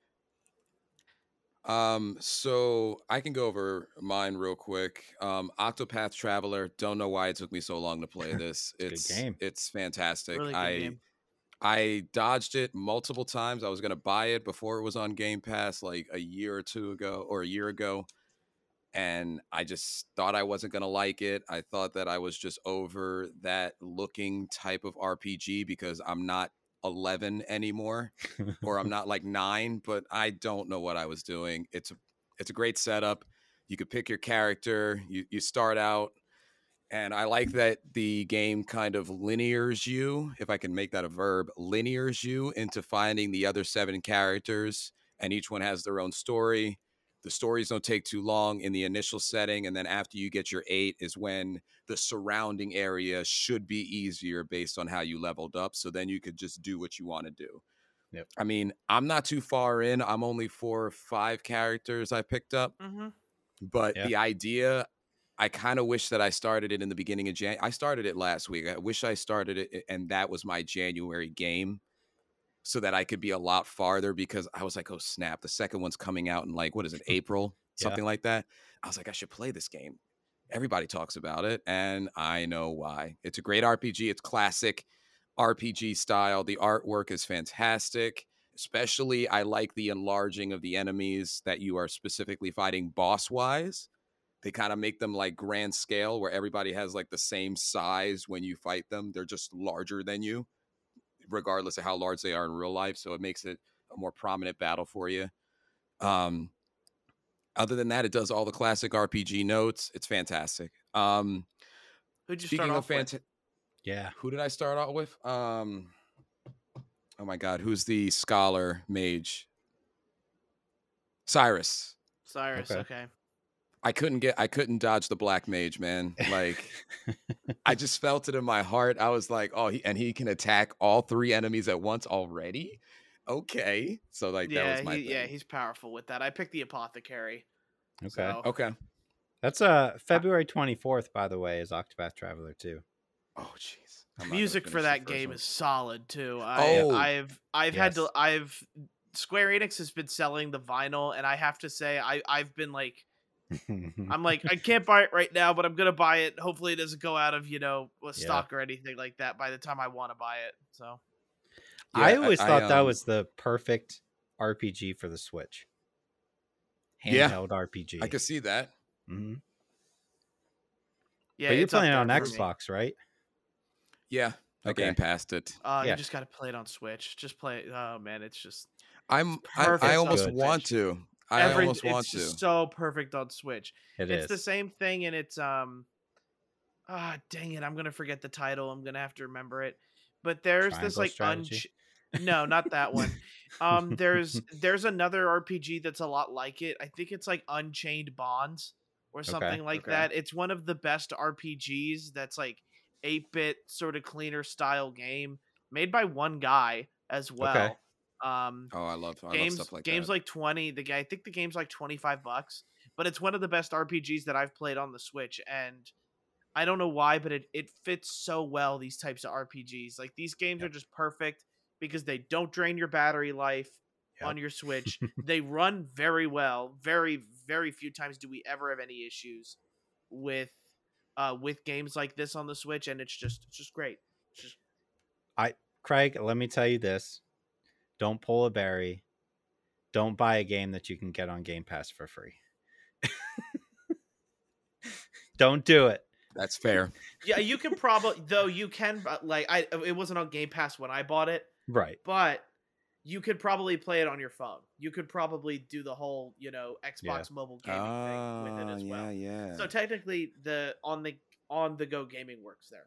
um so i can go over mine real quick. Um octopath traveler don't know why it took me so long to play this. A good it's game. it's fantastic. Really good i game. i dodged it multiple times. I was going to buy it before it was on game pass like a year or two ago or a year ago and i just thought i wasn't going to like it. I thought that i was just over that looking type of rpg because i'm not 11 anymore or I'm not like nine, but I don't know what I was doing. It's a it's a great setup. You could pick your character. You you start out, and I like that the game kind of linears you, if I can make that a verb, linears you into finding the other seven characters, and each one has their own story. The stories don't take too long in the initial setting, and then after you get your eight is when the surrounding area should be easier based on how you leveled up. So then you could just do what you want to do. I mean, I'm not too far in. I'm only four or five characters I picked up, Mm-hmm. but Yeah. the idea, I kind of wish that I started it in the beginning of Jan. I started it last week. I wish I started it, and that was my January game, so that I could be a lot farther. Because I was like, oh snap, the second one's coming out in like what is it, April, Yeah. something like that. I was like, I should play this game. Everybody talks about it, and I know why. It's a great RPG. It's classic RPG style. The artwork is fantastic. Especially, I like the enlarging of the enemies that you are specifically fighting boss wise. They kind of make them like grand scale where everybody has like the same size when you fight them. They're just larger than you, regardless of how large they are in real life. So it makes it a more prominent battle for you. Um, other than that, it does all the classic RPG notes. It's fantastic. Um, Who'd you speaking start of off with? Yeah. Who did I start out with? Um, oh my God, who's the scholar mage? Cyrus. Cyrus. Okay. Okay. I couldn't get, I couldn't dodge the black mage, man. Like, I just felt it in my heart. I was like, oh, he, and he can attack all three enemies at once already. Okay, so like that yeah, was my he, yeah, he's powerful with that. I picked the apothecary. Okay. So, okay. That's uh February 24th, by the way, is Octopath Traveler 2. Oh, jeez. I'm not gonna music for that game one. is solid too. I, Oh, I've I've had to. I've Square Enix has been selling the vinyl, and I have to say I I've been like I'm like I can't buy it right now, but I'm gonna buy it. Hopefully, it doesn't go out of you know a Yeah. stock or anything like that by the time I want to buy it. So Yeah, I always thought that um, was the perfect RPG for the Switch. Yeah. Handheld RPG. I could see that. Mm-hmm. yeah, but you're playing there on for me. Xbox, right? Yeah, I Okay. game passed it. Uh, Yeah. You just got to play it on Switch. Just play. it. Oh man, it's just I'm I, I almost want to. I every. almost want it's to. just so perfect on Switch. It it's is. the same thing, and it's um. Ah, dang it! I'm gonna forget the title. I'm gonna have to remember it. But there's this like Strategy? unch- no, not that one. Um, there's there's another RPG that's a lot like it. I think it's like Unchained Bonds or something like okay. that. It's one of the best RPGs that's like 8-bit sort of cleaner style game made by one guy as well. Um oh, I love I games love stuff like games that. like 20 the guy I think the game's like 25 bucks, but it's one of the best RPGs that I've played on the Switch and I don't know why, but it, it fits so well these types of RPGs. Like these games Yep. are just perfect because they don't drain your battery life Yep. on your Switch. they run very well. Very very few times do we ever have any issues with uh with games like this on the Switch and it's just it's just great. It's just Craig, let me tell you this. Don't pull a Barry. Don't buy a game that you can get on Game Pass for free. Don't do it. That's fair. yeah, you can probably though you can uh, like I it wasn't on Game Pass when I bought it, Right. but you could probably play it on your phone. You could probably do the whole, you know, Xbox mobile gaming thing with it Ah, as yeah, well. yeah. So technically the on the on the go gaming works there.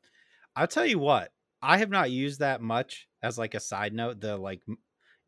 I'll tell you what, I have not used that much as like a side note, the like m-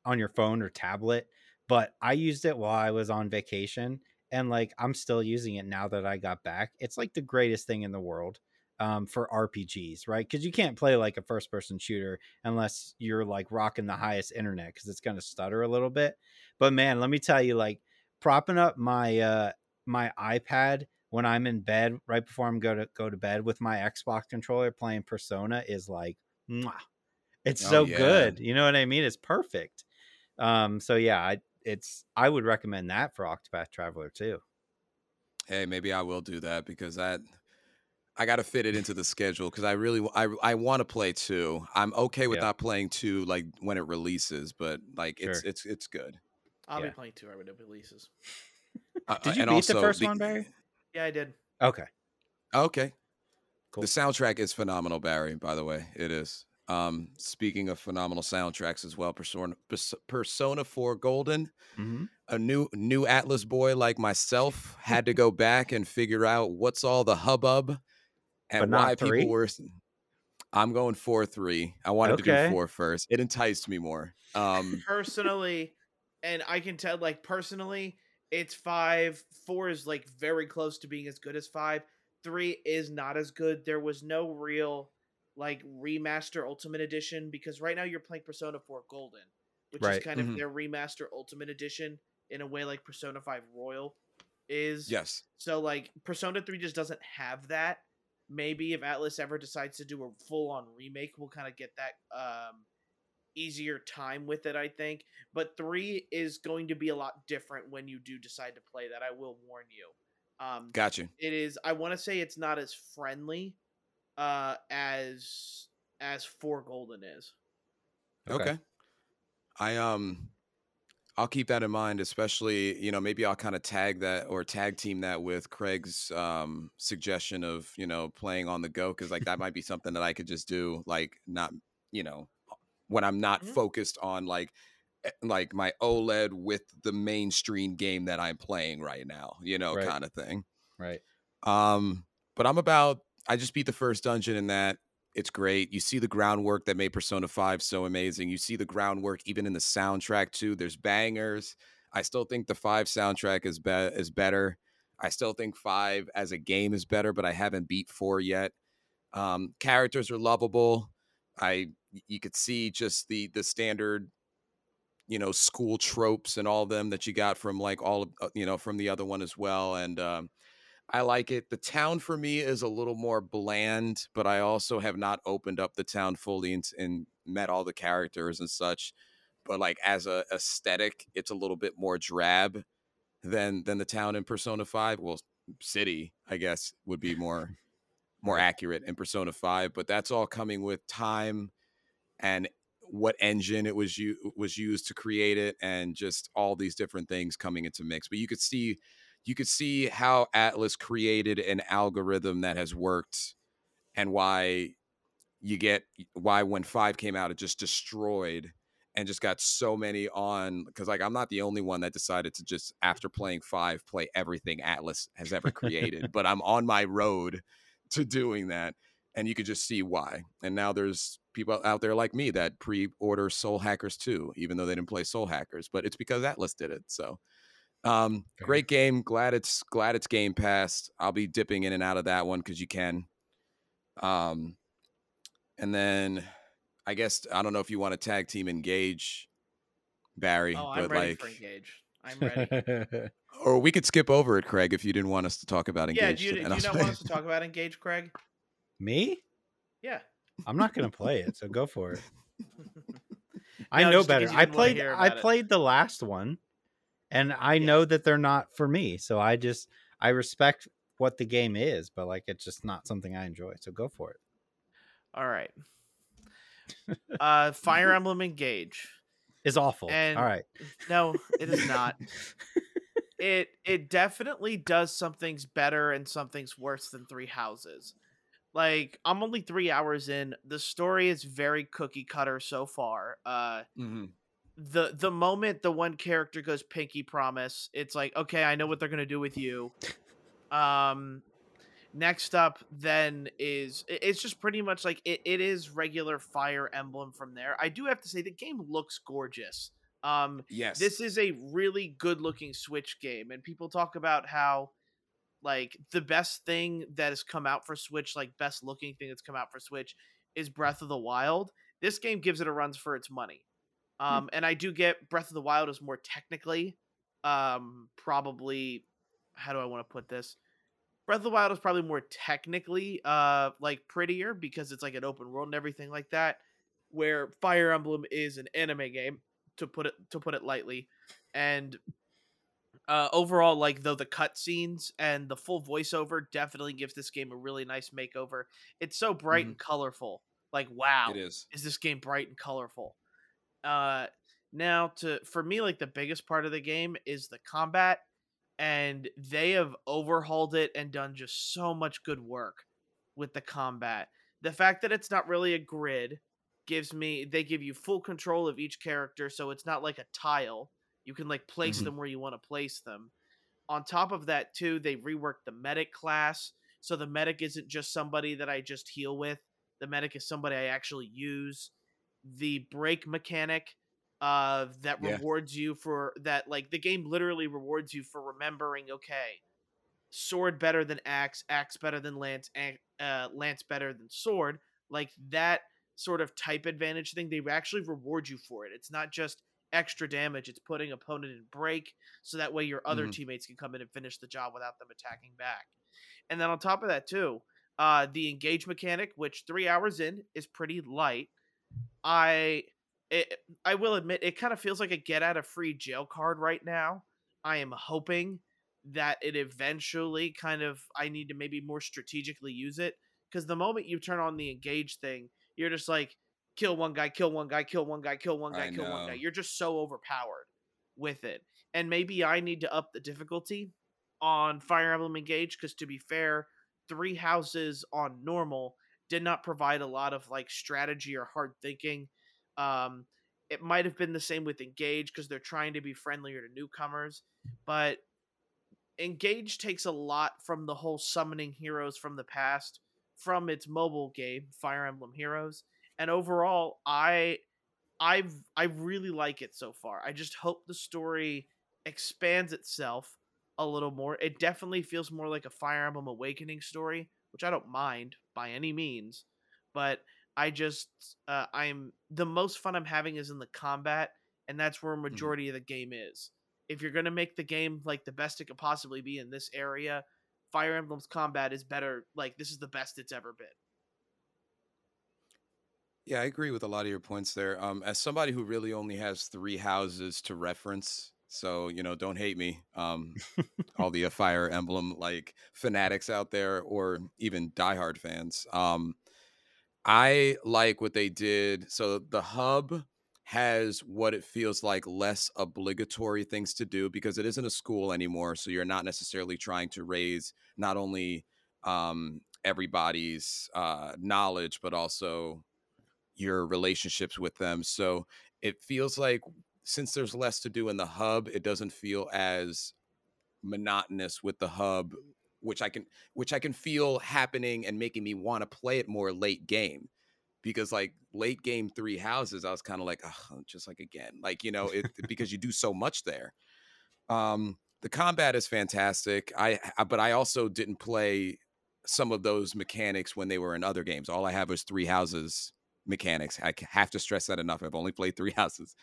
on your phone or tablet, but I used it while I was on vacation and like I'm still using it now that I got back. It's like the greatest thing in the world um, for RPGs, right? Because you can't play like a first person shooter unless you're like rocking the highest internet because it's going to stutter a little bit. But man, let me tell you, like propping up my uh my iPad when I'm in bed right before I'm go to go to bed with my Xbox controller playing Persona is like, mwah. it's Oh, so yeah. good. You know what I mean? It's perfect. Um, so yeah, I it's I would recommend that for Octopath Traveler too. hey, maybe I will do that because that I got to fit it into the schedule because I really I I want to play two. I'm okay with Yeah. not playing two like when it releases, but like it's Sure. it's it's good. I'll Yeah. be playing two when it releases. Uh, Did you and beat also the first one, Barry? Yeah, I did. Okay. Okay. Cool. The soundtrack is phenomenal, Barry. By the way, it is. Um, speaking of phenomenal soundtracks as well, Persona Persona Four Golden, Mm-hmm. a new new Atlus boy like myself had to go back and figure out what's all the hubbub and But not why three? people were. s- I'm going four three. I wanted to do four first. It enticed me more. Um, Personally, and I can tell like personally, it's five. Four is like very close to being as good as five. Three is not as good. There was no real like remaster ultimate edition because right now you're playing Persona 4 Golden, which Right. is kind Mhm. of their remaster ultimate edition in a way like Persona 5 Royal is. yes. So like Persona 3 just doesn't have that. Maybe if Atlus ever decides to do a full on remake, we'll kind of get that um easier time with it, I think. But 3 is going to be a lot different when you do decide to play that. I will warn you. Um Got you. it is I want to say it's not as friendly uh as as 4 Golden is. Okay. Okay. I um I'll keep that in mind, especially, you know, maybe I'll kind of tag that or tag team that with Craig's um suggestion of, you know, playing on the go cuz like that might be something that I could just do like not, you know, when I'm not Mhm. focused on like eh, like my OLED with the mainstream game that I'm playing right now, you know, Right. kind of thing. Right. Um, but I'm about. I just beat the first dungeon in that. It's great. You see the groundwork that made Persona 5 so amazing. You see the groundwork even in the soundtrack too. There's bangers. I still think the 5 soundtrack is be- is better. I still think 5 as a game is better, but I haven't beat 4 yet. Um, characters are lovable. I you could see just the the standard you know school tropes and all them that you got from like all of uh, you know from the other one as well and um I like it. The town for me is a little more bland, but I also have not opened up the town fully and, and met all the characters and such. But like as a aesthetic, it's a little bit more drab than than the town in Persona Five. Well, city, I guess, would be more more accurate in Persona Five. But that's all coming with time and what engine it was u- was used to create it, and just all these different things coming into mix. But you could see you could see how Atlus created an algorithm that has worked and why you get why when five came out, it just destroyed and just got so many on because like I'm not the only one that decided to just after playing five play everything Atlus has ever created, but I'm on my road to doing that, and you could just see why. And now there's people out there like me that pre-order Soul Hackers 2, even though they didn't play Soul Hackers, but it's because Atlus did it. So um, great game. Glad it's glad it's Game Pass. I'll be dipping in and out of that one because you can. Um, and then I guess I don't know if you want to tag team engage, Barry. Oh, I'm but ready like, for engage. I'm ready. or we could skip over it, Craig, if you didn't want us to talk about yeah, engage. do you, do you not want us to talk about engage, Craig? Me? Yeah. I'm not gonna play it, so go for it. I No, know better. I played I about it. played the last one and I Yeah. know that they're not for me. So I just I respect what the game is, but like it's just not something I enjoy. So go for it. All right. Uh, Fire Emblem Engage. is awful. And- All right. No, it is not. it it definitely does some things better and some things worse than Three Houses. Like I'm only three hours in. The story is very cookie cutter so far. Uh, Mhm. The the moment the one character goes pinky promise, it's like okay, I know what they're gonna do with you. Um, next up then is it's just pretty much like it, it is regular Fire Emblem from there. I do have to say the game looks gorgeous. Um, Yes. this is a really good looking Switch game, and people talk about how like the best thing that has come out for Switch, like best looking thing that's come out for Switch, is Breath of the Wild. This game gives it a runs for its money. Um, and I do get Breath of the Wild is more technically, um, probably how do I want to put this? Breath of the Wild is probably more technically uh like prettier because it's like an open world and everything like that. Where Fire Emblem is an anime game, to put it to put it lightly. And uh overall, like though the cutscenes and the full voiceover definitely gives this game a really nice makeover. It's so bright and colorful. Like wow It is. is this game bright and colorful. Uh now to for me like the biggest part of the game is the combat and they have overhauled it and done just so much good work with the combat. The fact that it's not really a grid gives me they give you full control of each character so it's not like a tile. You can like place Mhm. them where you want to place them. On top of that too, they reworked the medic class so the medic isn't just somebody that I just heal with the medic is somebody I actually use. The break mechanic uh that Yeah. rewards you for that like the game literally rewards you for remembering okay sword better than axe axe better than lance uh lance better than sword like that sort of type advantage thing they actually reward you for it it's not just extra damage it's putting opponent in break so that way your other Mhm. teammates can come in and finish the job without them attacking back and then on top of that too uh, the engage mechanic, which three hours in is pretty light. I it, I will admit it kind of feels like a get out of free jail card right now. I am hoping that it eventually kind of I need to maybe more strategically use it because the moment you turn on the engage thing, you're just like kill one guy, kill one guy, kill one guy, kill one guy, I kill one guy. You're just so overpowered with it. And maybe I need to up the difficulty on Fire Emblem Engage because to be fair, three houses on normal did not provide a lot of like strategy or hard thinking. Um, it might have been the same with Engage because they're trying to be friendlier to newcomers, but Engage takes a lot from the whole summoning heroes from the past from its mobile game Fire Emblem Heroes, and overall, I I've I really like it so far. I just hope the story expands itself a little more. It definitely feels more like a Fire Emblem Awakening story, which I don't mind by any means, but I just uh, I'm the most fun I'm having is in the combat, and that's where a majority of the game is. If you're gonna make the game like the best it could possibly be in this area, Fire Emblem's combat is better. Like this is the best it's ever been. Yeah, I agree with a lot of your points there. Um, as somebody who really only has three houses to reference, so you know, don't hate me. Um, all the uh, Fire Emblem like fanatics out there, or even diehard fans. Um, I like what they did. So the hub has what it feels like less obligatory things to do because it isn't a school anymore. So you're not necessarily trying to raise not only um, everybody's uh, knowledge, but also your relationships with them. So it feels like since there's less to do in the hub, it doesn't feel as monotonous with the hub, which I can which I can feel happening and making me want to play it more late game. Because like late game three houses, I was kind of like, oh, just like again, like you know, it because you do so much there. Um, the combat is fantastic. I, I but I also didn't play some of those mechanics when they were in other games. All I have is three houses mechanics. I have to stress that enough. I've only played three houses.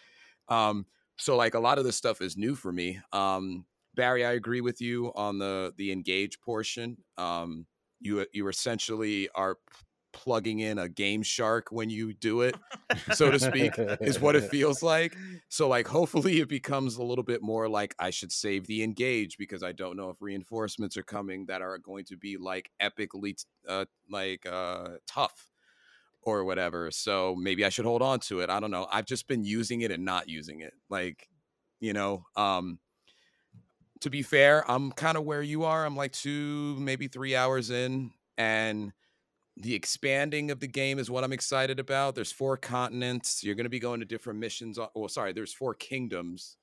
Um, so like a lot of this stuff is new for me. Um, Barry, I agree with you on the the engage portion. Um, you you essentially are plugging in a game shark when you do it so to speak is what it feels like so like hopefully it becomes a little bit more like i should save the engage because i don't know if reinforcements are coming that are going to be like epically uh like uh tough or whatever so maybe i should hold on to it i don't know i've just been using it and not using it like you know um to be fair i'm kind of where you are i'm like two maybe three hours in and the expanding of the game is what I'm excited about. There's four continents. You're going to be going to different missions. Well, sorry, there's four kingdoms.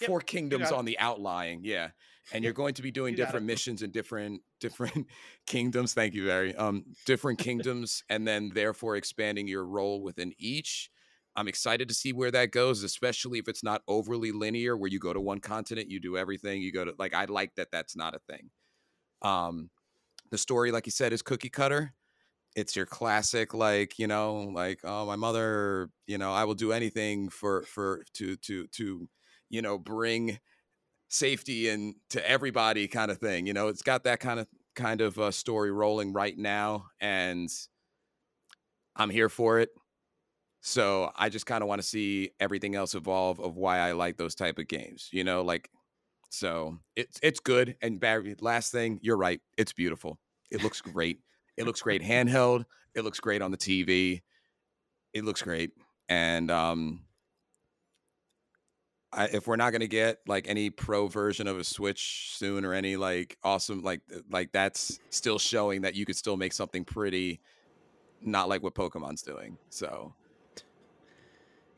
Yep, four kingdoms on the outlying, yeah. And you're going to be doing different missions in different different kingdoms. Thank you, Barry. Um, different kingdoms, and then therefore expanding your role within each. I'm excited to see where that goes, especially if it's not overly linear, where you go to one continent, you do everything. You go to like I like that. That's not a thing. Um, the story, like you said, is cookie cutter. It's your classic, like you know, like oh, my mother, you know, I will do anything for for to to to, you know, bring safety and to everybody kind of thing. You know, it's got that kind of kind of uh, story rolling right now, and I'm here for it. So I just kind of want to see everything else evolve of why I like those type of games. You know, like so it's it's good. And Barry, last thing, you're right. It's beautiful. It looks great. It looks great handheld. It looks great on the TV. It looks great. And um I, if we're not going to get like any pro version of a Switch soon or any like awesome like like that's still showing that you could still make something pretty not like what Pokemon's doing. So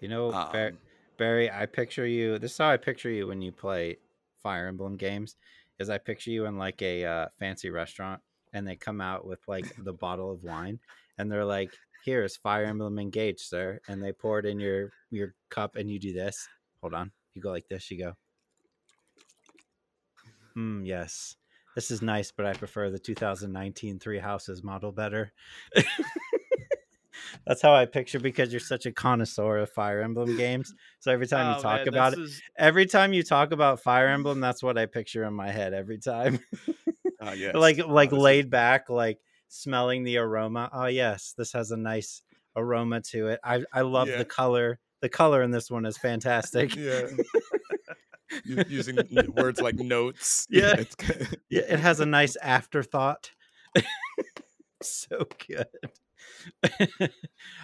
you know, um, Barry, I picture you. This is how I picture you when you play Fire Emblem games is I picture you in like a uh, fancy restaurant and they come out with like the bottle of wine and they're like, "Here's Fire Emblem Engage, sir," and they pour it in your your cup and you do this. Hold on, you go like this. You go. Hmm. Yes, this is nice, but I prefer the 2019 Three Houses model better. That's how I picture because you're such a connoisseur of Fire Emblem games. So every time oh, you talk man, about it, is... every time you talk about Fire Emblem, that's what I picture in my head every time. uh, yes. like like laid back, like smelling the aroma. Oh yes, this has a nice aroma to it. I I love yeah. the color. The color in this one is fantastic. yeah. using words like notes. Yeah. yeah, it has a nice afterthought. so good.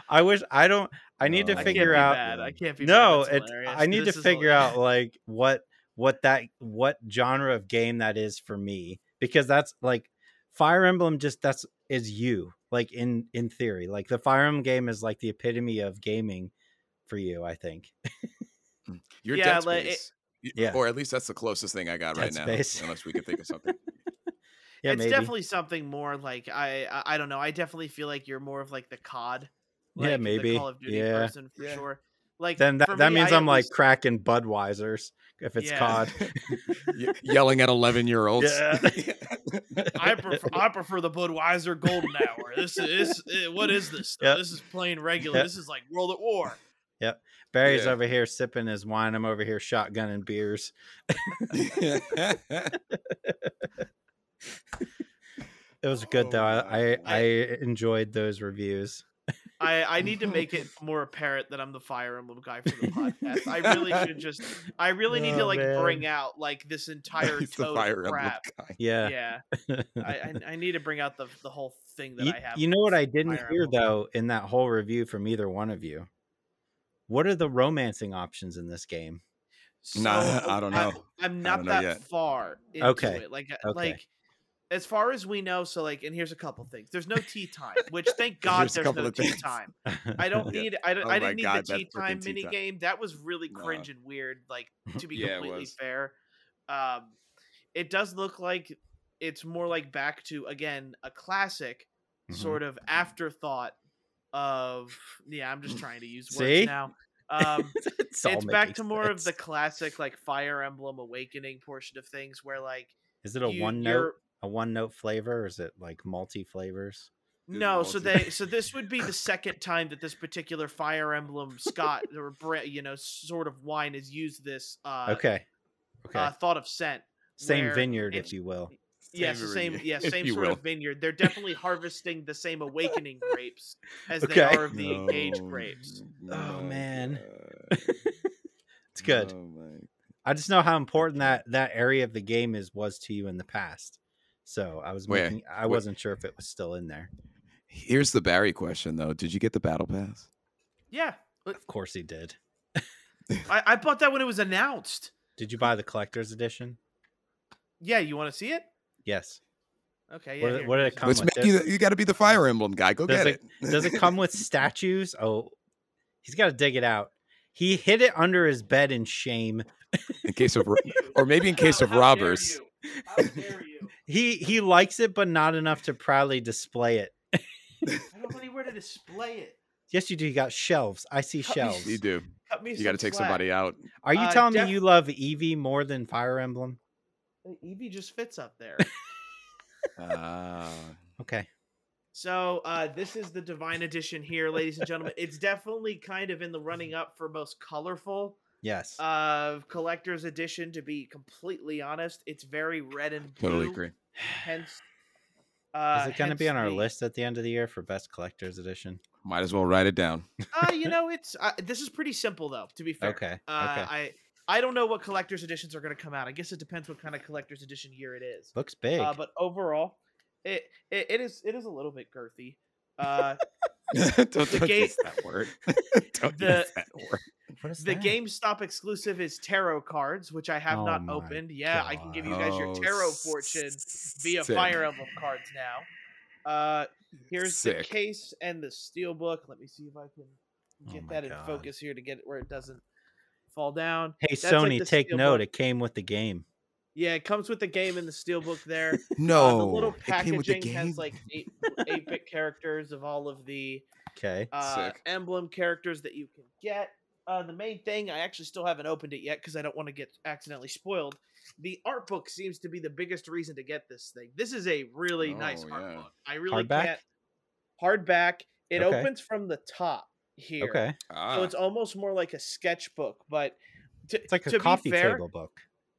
I wish I don't. I need to oh, figure I out. Bad. I can't be. No, it, I need this to figure out like what what that what genre of game that is for me because that's like Fire Emblem. Just that's is you like in in theory. Like the Fire Emblem game is like the epitome of gaming for you. I think. Mm. You're yeah, Dead Space. Like it, yeah, or at least that's the closest thing I got Dead right Space. now. Unless we can think of something. yeah, it's maybe. definitely something more like I, I, I don't know. I definitely feel like you're more of like the COD. Like yeah, maybe. Call of Duty yeah. person for yeah. sure. Like then that, that me, means I am like cracking Budweisers if it's yeah. COD. Yelling at eleven year olds. Yeah. I prefer I prefer the Budweiser Golden Hour. This is eh, what is this? Yep. This is plain regular. Yep. This is like World at War. Yep. Barry's yeah. over here sipping his wine. I'm over here shotgunning beers. it was good oh, though. I, I, I enjoyed those reviews. I, I need to make it more apparent that I'm the Fire Emblem guy for the podcast. I really should just I really need oh, to like man. bring out like this entire toad crap. Yeah, yeah. I, I, I need to bring out the the whole thing that you, I have. You know what I didn't Fire hear Emblem. though in that whole review from either one of you. What are the romancing options in this game? So, no, I don't know. I, am not that yet. far. okay. It. Like, uh, okay. like as far as we know, so like, and here's a couple things. There's no tea time, which thank God Here's there's no tea things. time. I don't Yeah. need. I, don't, Oh I didn't need God, the tea time tea mini time. game. That was really No. cringe and weird. Like to be Yeah, completely was. fair, um, it does look like it's more like back to again a classic Mhm. sort of afterthought of. Yeah, I'm just trying to use words See? now. Um, it's it's back to more of the classic like Fire Emblem Awakening portion of things, where like Is it a you- one note? A one note flavor, or is it like multi flavors? Is it No, so they so this would be the second time that this particular Fire Emblem Scott or bre- you know sort of wine has used this uh, Okay. Okay. uh thought of scent. Same vineyard, if you will. Yes, the Same same yeah, same sort will. of vineyard. They're definitely harvesting the same awakening grapes as they are of the engaged No, grapes. Oh, man. It's good. Oh, my I just know how important that that area of the game is was to you in the past. So I was Wait, I wasn't sure if it was still in there. Here's the Barry question though. Did you get the battle pass? Yeah, Of course he did. I, I bought that when it was announced. Did you buy the collector's edition? Yeah, you want to see it? Yes. Okay. What Yeah, did- here, what did it come Let's with make you. The, you got to be the Fire Emblem guy. Go Does get it- Does it come with statues? Oh, he's got to dig it out. He hid it under his bed in shame. in case of, or maybe in case of How dare robbers? you. How dare you? He he likes it, but not enough to proudly display it. I don't have anywhere to display it. Yes, you do. You got shelves. I see Cut me shelves. You do. Cut me You got to take somebody out. Are you Uh, telling def- me you love Eevee more than Fire Emblem? Eevee just fits up there. Ah. Okay. So uh, this is the Divine Edition here, ladies and gentlemen. It's definitely kind of in the running up for most colorful Yes. uh, collector's edition. To be completely honest, it's very red and blue. totally agree. Hence, uh, Is it going to be on our the- list at the end of the year for best collector's edition? Might as well write it down. Uh, you know, it's uh, this is pretty simple though. To be fair, Okay. Uh, okay. I I don't know what collector's editions are going to come out. I guess it depends what kind of collector's edition year it is. Looks big. Uh, but overall, it, it it is it is a little bit girthy. Uh, don't don't game- use that word. don't the- use that word. what is the that? GameStop exclusive is tarot cards, which I have Oh not opened. Yeah, I can give you guys your Oh, tarot fortune via sick. Fire Emblem cards now. Uh, here's the case and the steel book. Let me see if I can Oh get my that in focus here to get it where it doesn't fall down. Hey That's Sony, the take note. book. It came with the game. Yeah, it comes with the game and the steelbook there. No, uh, the little it came with the packaging game. has like eight eight bit characters of all of the Okay. uh, emblem characters that you can get. Uh, the main thing, I actually still haven't opened it yet because I don't want to get accidentally spoiled. The art book seems to be the biggest reason to get this thing. This is a really nice Oh, art yeah. book. I really Hardback? can't. Hardback. It Okay. opens from the top here. Okay. Ah, So it's almost more like a sketchbook, but to, It's like a coffee fair, table book.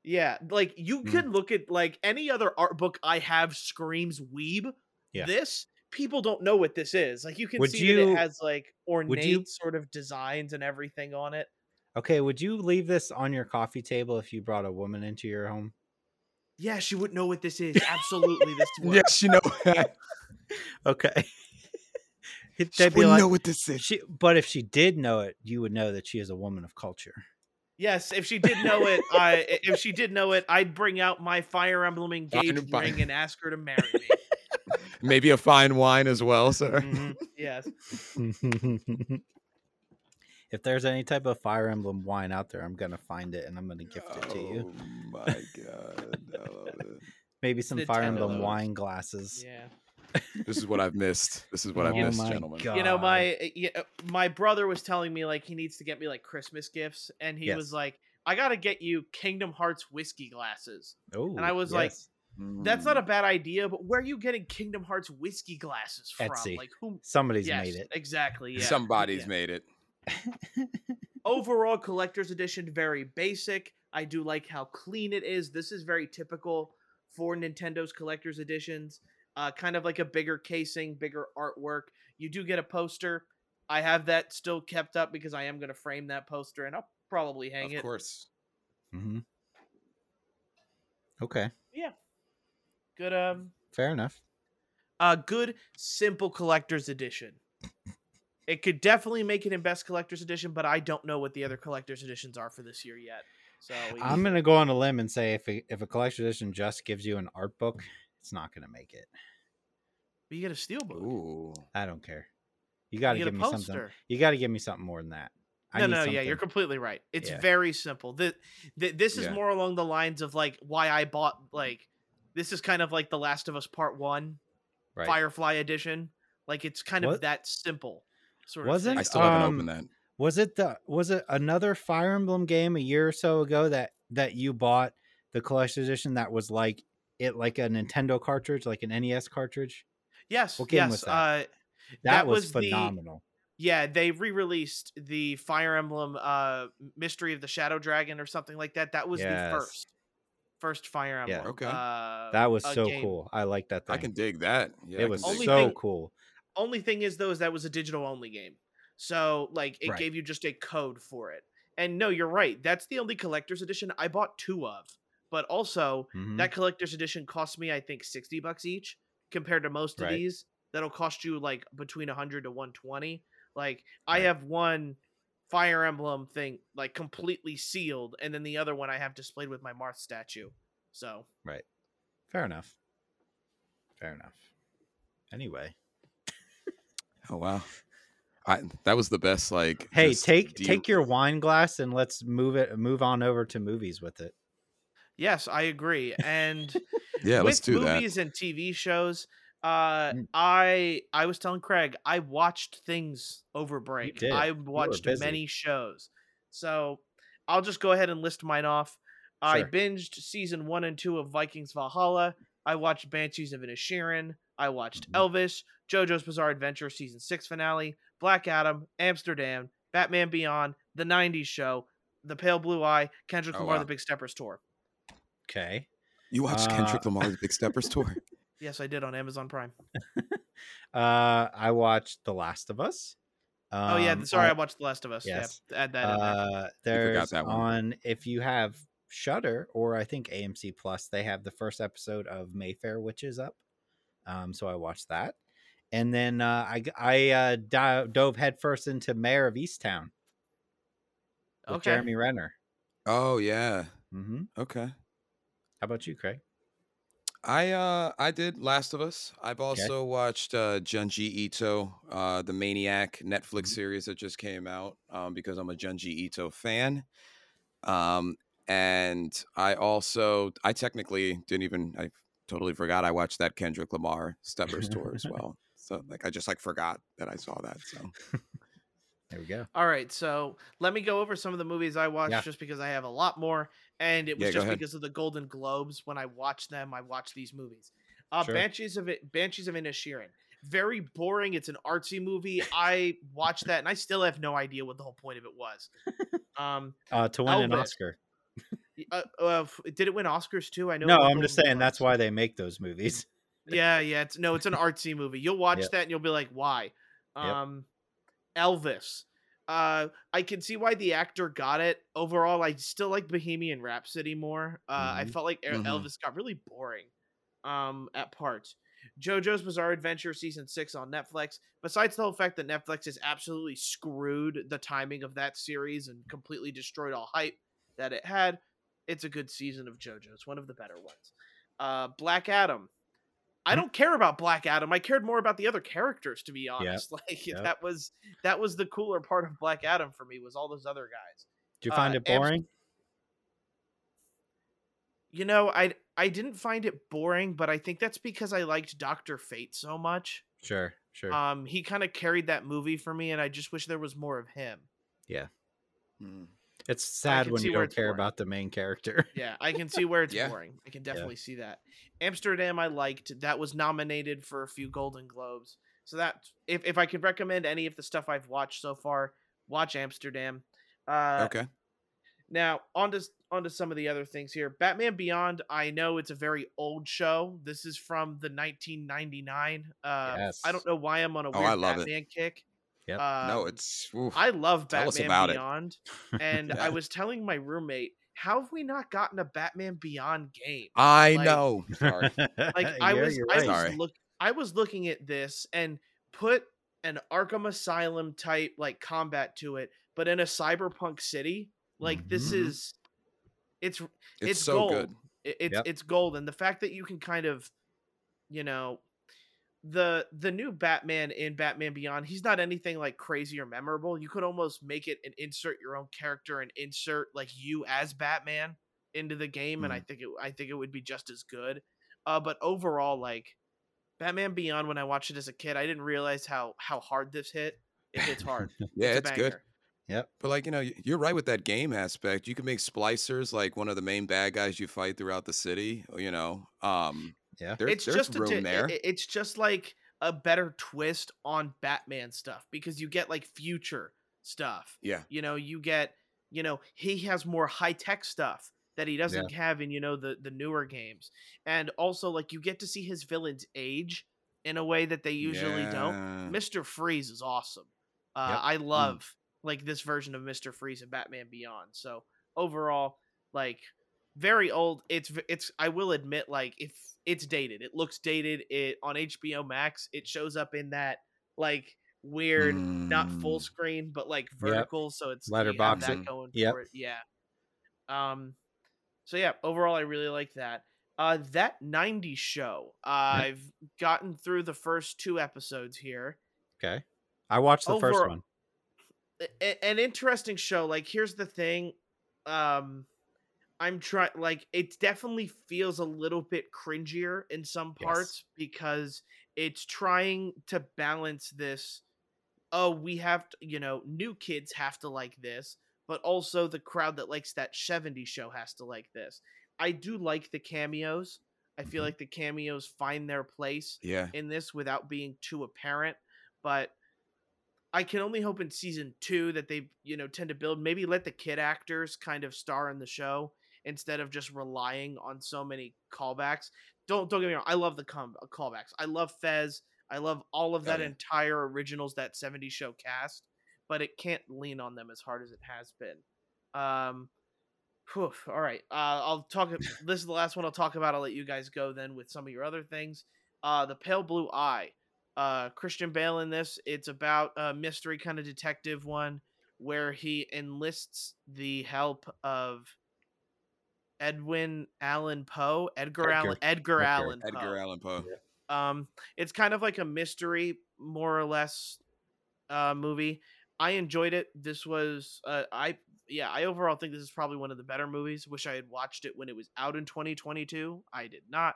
yeah, like you Mm. can look at like any other art book I have screams weeb. Yeah. This people don't know what this is. Like you can Would see that it has like ornate you- sort of designs and everything on it. Okay, would you leave this on your coffee table if you brought a woman into your home? Yeah, she wouldn't know what this is. Absolutely, this works. yes, you know. Okay. It- She they'd be wouldn't like- know what this is. she, but if she did know it, you would know that she is a woman of culture. Yes, if she did know it, I if she did know it, I'd bring out my Fire Emblem engaged fine. ring and ask her to marry me. Maybe a fine wine as well, sir. Mm-hmm. Mhm, Yes. if there's any type of Fire Emblem wine out there, I'm gonna find it and I'm gonna gift it to you. Oh my god, I love it. Maybe some The Fire Emblem those. wine glasses. Yeah. This is what I've missed. This is what I've Oh missed, my gentlemen. God. you know my yeah, uh, my brother was telling me like he needs to get me like christmas gifts and he Yes. was like i gotta get you kingdom hearts whiskey glasses Oh, and I was like, that's not a Mm. bad idea but where are you getting kingdom hearts whiskey glasses from Etsy. like who somebody's yes, made it. exactly yeah Somebody's yeah. made it. overall collector's edition very basic i do like how clean it is this is very typical for nintendo's collector's editions uh, kind of like a bigger casing bigger artwork you do get a poster i have that still kept up because i am going to frame that poster and i'll probably hang Of it Of course. Mm-hmm. Okay, Yeah. good um fair enough. a good simple collector's edition it could definitely make it in best collector's edition but i don't know what the other collector's editions are for this year yet so I'm gonna go on a limb and say if a, if a collection edition just gives you an art book, it's not going to make it. But you get a steelbook. Ooh. I don't care. You got to you get give a me something. You got to give me something more than that. I no, need no, yeah, you're completely right. It's Yeah. very simple. The, the, this is Yeah. more along the lines of like why I bought like this is kind of like The Last of Us Part One, right. Firefly Edition. Like it's kind of that simple. Sort Wasn't- I of thing. still haven't Um, opened that. Was it the was it another Fire Emblem game a year or so ago that that you bought the collector's edition that was like it like a Nintendo cartridge, like an NES cartridge? Yes, what game yes. was that? Uh, That, That was, was the- phenomenal. yeah, they re-released the Fire Emblem uh, Mystery of the Shadow Dragon or something like that. That was Yes. the first, first Fire Yeah. Emblem. Okay. uh, That was so game. cool. I like that thing. I can dig that. Yeah, it was Only so thing- cool. Only thing is though is that was a digital only game, so like it Right. gave you just a code for it. And no, you're right. That's the only collector's edition I bought two of. But also Mhm. that collector's edition cost me I think sixty bucks each compared to most of these that'll cost you like between hundred to one twenty. Like I have one Fire Emblem thing like completely sealed, and then the other one I have displayed with my Marth statue. So right. Fair enough. Fair enough. Anyway, Oh wow. I that was the best like hey, take deal- take your wine glass and let's move it move on over to movies with it. Yes, I agree. And Yeah, let's with do that. movies and TV shows, uh, Mm. I I was telling Craig I watched things over break. I watched many shows, so I'll just go ahead and list mine off. I binged season one and two of Vikings Valhalla. I watched Banshees of Inisherin. I watched Mhm. Elvis, JoJo's Bizarre Adventure season six finale, Black Adam, Amsterdam, Batman Beyond, The '90s Show, The Pale Blue Eye, Kendrick Oh, Lamar, wow. The Big Steppers tour. Okay. You watched Uh, Kendrick Lamar's Big Steppers tour. Yes, I did on Amazon Prime. Uh I watched The Last of Us. oh yeah, Um, sorry, I, I- watched The Last of Us. yes. Yeah, add that in there. Uh, there's that one. on if you have Shudder or I think AMC Plus, they have the first episode of Mayfair Witches up. Um, so I watched that, and then uh, I I uh, di- dove headfirst into Mayor of Easttown with Okay. Jeremy Renner. Oh yeah. Mm-hmm. Okay. How about you, Craig? I uh I did Last of Us. I've Okay. also watched uh Junji Ito, uh the Maniac Netflix Mm-hmm. series that just came out um because I'm a Junji Ito fan. Um and I also I technically didn't even I totally forgot I watched that Kendrick Lamar Steppers tour as well. So like I just like forgot that I saw that. So There we go. All right, so let me go over some of the movies I watched Yeah. just because I have a lot more, and it was Yeah, just because of the Golden Globes. When I watched them, I watched these movies. Uh, Sure. Banshees of it, Banshees of Inisherin. Very boring. It's an artsy movie. I watched that, and I still have no idea what the whole point of it was. Um, Uh, to win an Oscar. uh, uh, did it win Oscars too? I know. No, I'm just saying that's why they make those movies. Yeah, yeah. It's no, it's an artsy movie. You'll watch Yep. that and you'll be like, why? Yep. Um Elvis. Uh I can see why the actor got it. Overall, I still like Bohemian Rhapsody more. Uh I Mhm. felt like Mhm. Elvis got really boring um at parts. JoJo's Bizarre Adventure season 6 on Netflix. Besides the whole fact that Netflix has absolutely screwed the timing of that series and completely destroyed all hype that it had, it's a good season of JoJo. It's one of the better ones. Uh Black Adam. I don't care about Black Adam. I cared more about the other characters, to be honest. Like Yep. that was that was the cooler part of Black Adam for me was all those other guys. Do you find Uh, it Amst- boring? You know, I I didn't find it boring, but I think that's because I liked Doctor Fate so much. Sure, sure. Um, he kind of carried that movie for me, and I just wish there was more of him. Yeah. Mm. It's sad when you don't care boring. about the main character. Yeah, I can see where it's Yeah. boring. I can definitely see that. Amsterdam, I liked. That was nominated for a few Golden Globes. So that if if I could recommend any of the stuff I've watched so far, watch Amsterdam. Uh, okay. Now, on to on to some of the other things here. Batman Beyond. I know it's a very old show. This is from the 1999. Uh, Yes. I don't know why I'm on a Oh, weird I love it. Batman kick. Yep. Um, no, it's oof. I love Tell Batman about it. Beyond, and Yeah. I was telling my roommate, how have we not gotten a Batman Beyond game? I like- know. Sorry. Like I Yeah, was, you're I right. was Sorry. look, I was looking at this and put an Arkham Asylum type like combat to it, but in a cyberpunk city. Like this Mhm. is, it's It's, It's so gold. good. it- it's Yep. it's gold, and the fact that you can kind of you know, the the new Batman in Batman Beyond, he's not anything like crazy or memorable. You could almost make it and insert your own character and insert like you as Batman into the game, and I think it I think it would be just as good. Uh, but overall, like Batman Beyond, when I watched it as a kid, I didn't realize how how hard this hit. It hits hard. yeah, a it's good. banger. Yep. But like you know, you're right with that game aspect. You can make splicers like one of the main bad guys you fight throughout the city. You know, um, Yeah. there, it's there's just a room di- there. i- i- it's just like a better twist on Batman stuff because you get like future stuff. yeah, You know, you get you know he has more high tech stuff that he doesn't have in you know the the newer games, and also like you get to see his villains age in a way that they usually don't. Mister Freeze is awesome. Uh, Yep. I love like this version of Mister Freeze and Batman Beyond. So overall, like very old. It's it's. I will admit, like if it's dated, it looks dated. It on HBO Max, it shows up in that like weird, not full Mm. screen, but like vertical. So it's Letterboxing. that going Yep. for it. Yeah. Um. So yeah, overall, I really like that. Uh, that '90s show. I've gotten through the first two episodes here. Okay. I watched the first one. a- an interesting show. Like, here's the thing. Um, I'm trying. Like, it definitely feels a little bit cringier in some Yes. parts because it's trying to balance this. Oh, we have to. You know, new kids have to like this, but also the crowd that likes that 70s show has to like this. I do like the cameos. I feel Mhm. like the cameos find their place yeah. in this without being too apparent. But I can only hope in season two that they, you know, tend to build. Maybe let the kid actors kind of star in the show instead of just relying on so many callbacks. Don't don't get me wrong. I love the com- uh, callbacks. I love Fez. I love all of that yeah. entire originals that 70 show cast, but it can't lean on them as hard as it has been. Um, whew, all right. Uh, I'll talk. this is the last one I'll talk about. I'll let you guys go then with some of your other things. Uh, the Pale Blue Eye. Uh, Christian Bale in this. It's about a mystery kind of detective one where he enlists the help of Edwin Allan Poe, Edgar, Edgar. Allan, Edgar, Edgar. Allan Poe. Edgar Allan Poe. Um, it's kind of like a mystery, more or less, uh, movie. I enjoyed it. This was, uh, I yeah, I overall think this is probably one of the better movies. Wish I had watched it when it was out in 2022. I did not.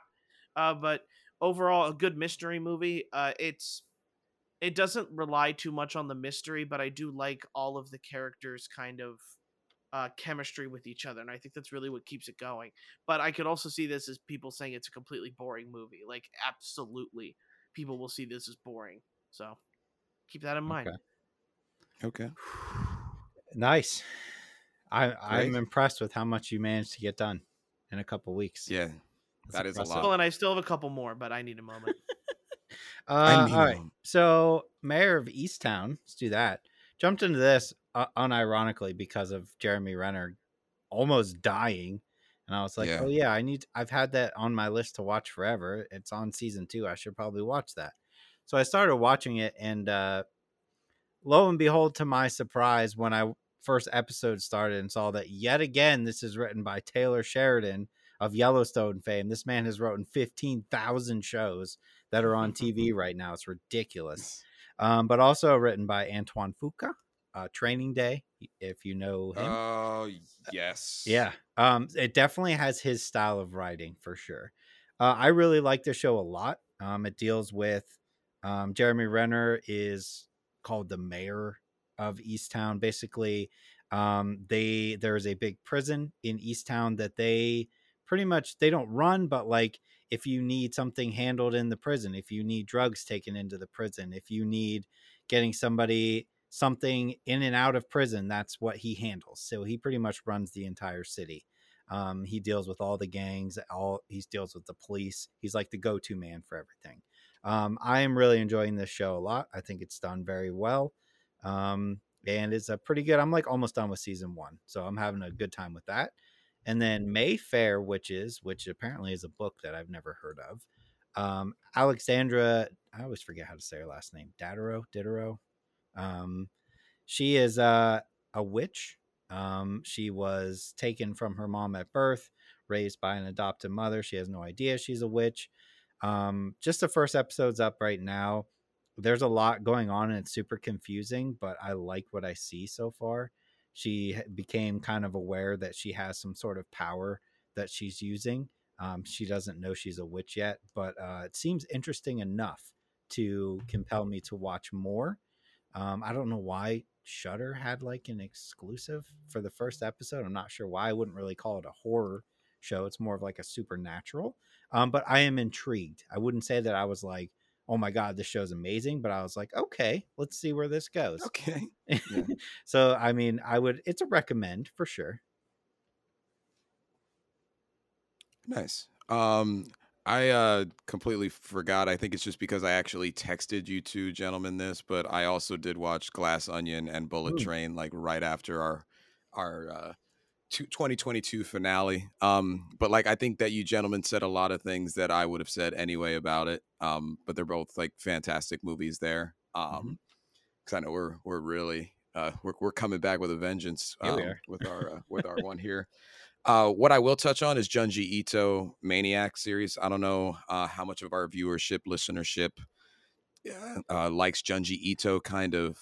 Uh, but overall, a good mystery movie. Uh, it's it doesn't rely too much on the mystery, but I do like all of the characters' kind of uh, chemistry with each other, and I think that's really what keeps it going. But I could also see this as people saying it's a completely boring movie. Like, absolutely, people will see this as boring. So keep that in mind. Okay. Okay. Nice. I I'm impressed with how much you managed to get done in a couple weeks. Yeah. That's that is a lot. Well, and I still have a couple more, but I need a moment. Uh, need all right. one. So, Mayor of Easttown, let's do that. Jumped into this uh, unironically because of Jeremy Renner almost dying, and I was like, Yeah. "Oh yeah, I need. I've had that on my list to watch forever. It's on season two. I should probably watch that." So I started watching it, and uh, lo and behold, to my surprise, when I first episode started and saw that yet again, this is written by Taylor Sheridan of Yellowstone fame. This man has written fifteen thousand shows that are on TV right now. It's ridiculous. Um, but also written by Antoine Fuqua, uh, Training Day, if you know him. Oh yes. yeah, um, it definitely has his style of writing for sure. Uh, I really like the show a lot. Um, it deals with um, Jeremy Renner is called the mayor of Easttown. Basically, um, they there is a big prison in Easttown that they pretty much they don't run, but like if you need something handled in the prison, if you need drugs taken into the prison, if you need getting somebody something in and out of prison, that's what he handles. So he pretty much runs the entire city. Um, he deals with all the gangs, all he deals with the police. He's like the go-to man for everything. Um, I am really enjoying this show a lot. I think it's done very well. Um, and it's a pretty good. I'm like almost done with season one, so I'm having a good time with that. And then Mayfair Witches, which apparently is a book that I've never heard of. Um, Alexandra, I always forget how to say her last name. Dadero, Diderot. Um, she is a, a witch. Um, she was taken from her mom at birth, raised by an adopted mother. She has no idea she's a witch. Um, just the first episode's up right now. There's a lot going on and it's super confusing, but I like what I see so far. She became kind of aware that she has some sort of power that she's using. Um, she doesn't know she's a witch yet, but uh, it seems interesting enough to compel me to watch more. Um, I don't know why Shudder had like an exclusive for the first episode. I'm not sure why. I wouldn't really call it a horror show. It's more of like a supernatural. Um, but I am intrigued. I wouldn't say that I was like, oh my god, this show's amazing, but I was like, okay, let's see where this goes. Okay. Yeah. so I mean, I would. It's a recommend for sure. Nice. Um, I uh completely forgot. I think it's just because I actually texted you two gentlemen this, but I also did watch Glass Onion and Bullet Ooh. Train like right after our our uh 2022 finale. Um, but like I think that you gentlemen said a lot of things that I would have said anyway about it. Um, but they're both like fantastic movies there. Mm-hmm. Um, because I know we're we're really uh we're we're coming back with a vengeance um, with our uh, with our one here. Uh, what I will touch on is Junji Ito Maniac series. I don't know uh, how much of our viewership, listenership uh, likes Junji Ito kind of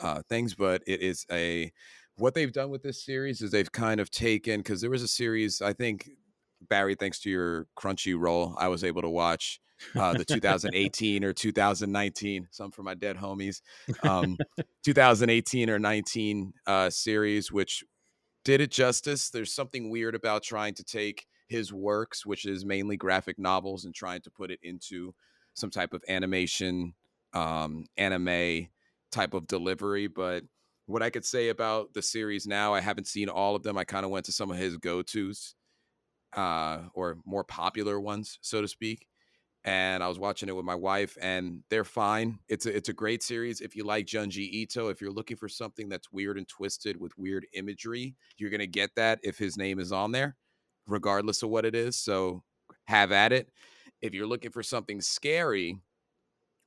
uh, things, but it is a what they've done with this series is they've kind of taken because there was a series I think Barry, thanks to your Crunchyroll, I was able to watch uh, the 2018 or 2019. Some for my dead homies. Um, 2018 or 19 uh, series, which did it justice. There's something weird about trying to take his works, which is mainly graphic novels, and trying to put it into some type of animation, um, anime type of delivery. But what I could say about the series now, I haven't seen all of them. I kind of went to some of his go tos, uh, or more popular ones, so to speak. And I was watching it with my wife, and they're fine. It's a it's a great series. If you like Junji Ito, if you're looking for something that's weird and twisted with weird imagery, you're gonna get that if his name is on there, regardless of what it is. So have at it. If you're looking for something scary,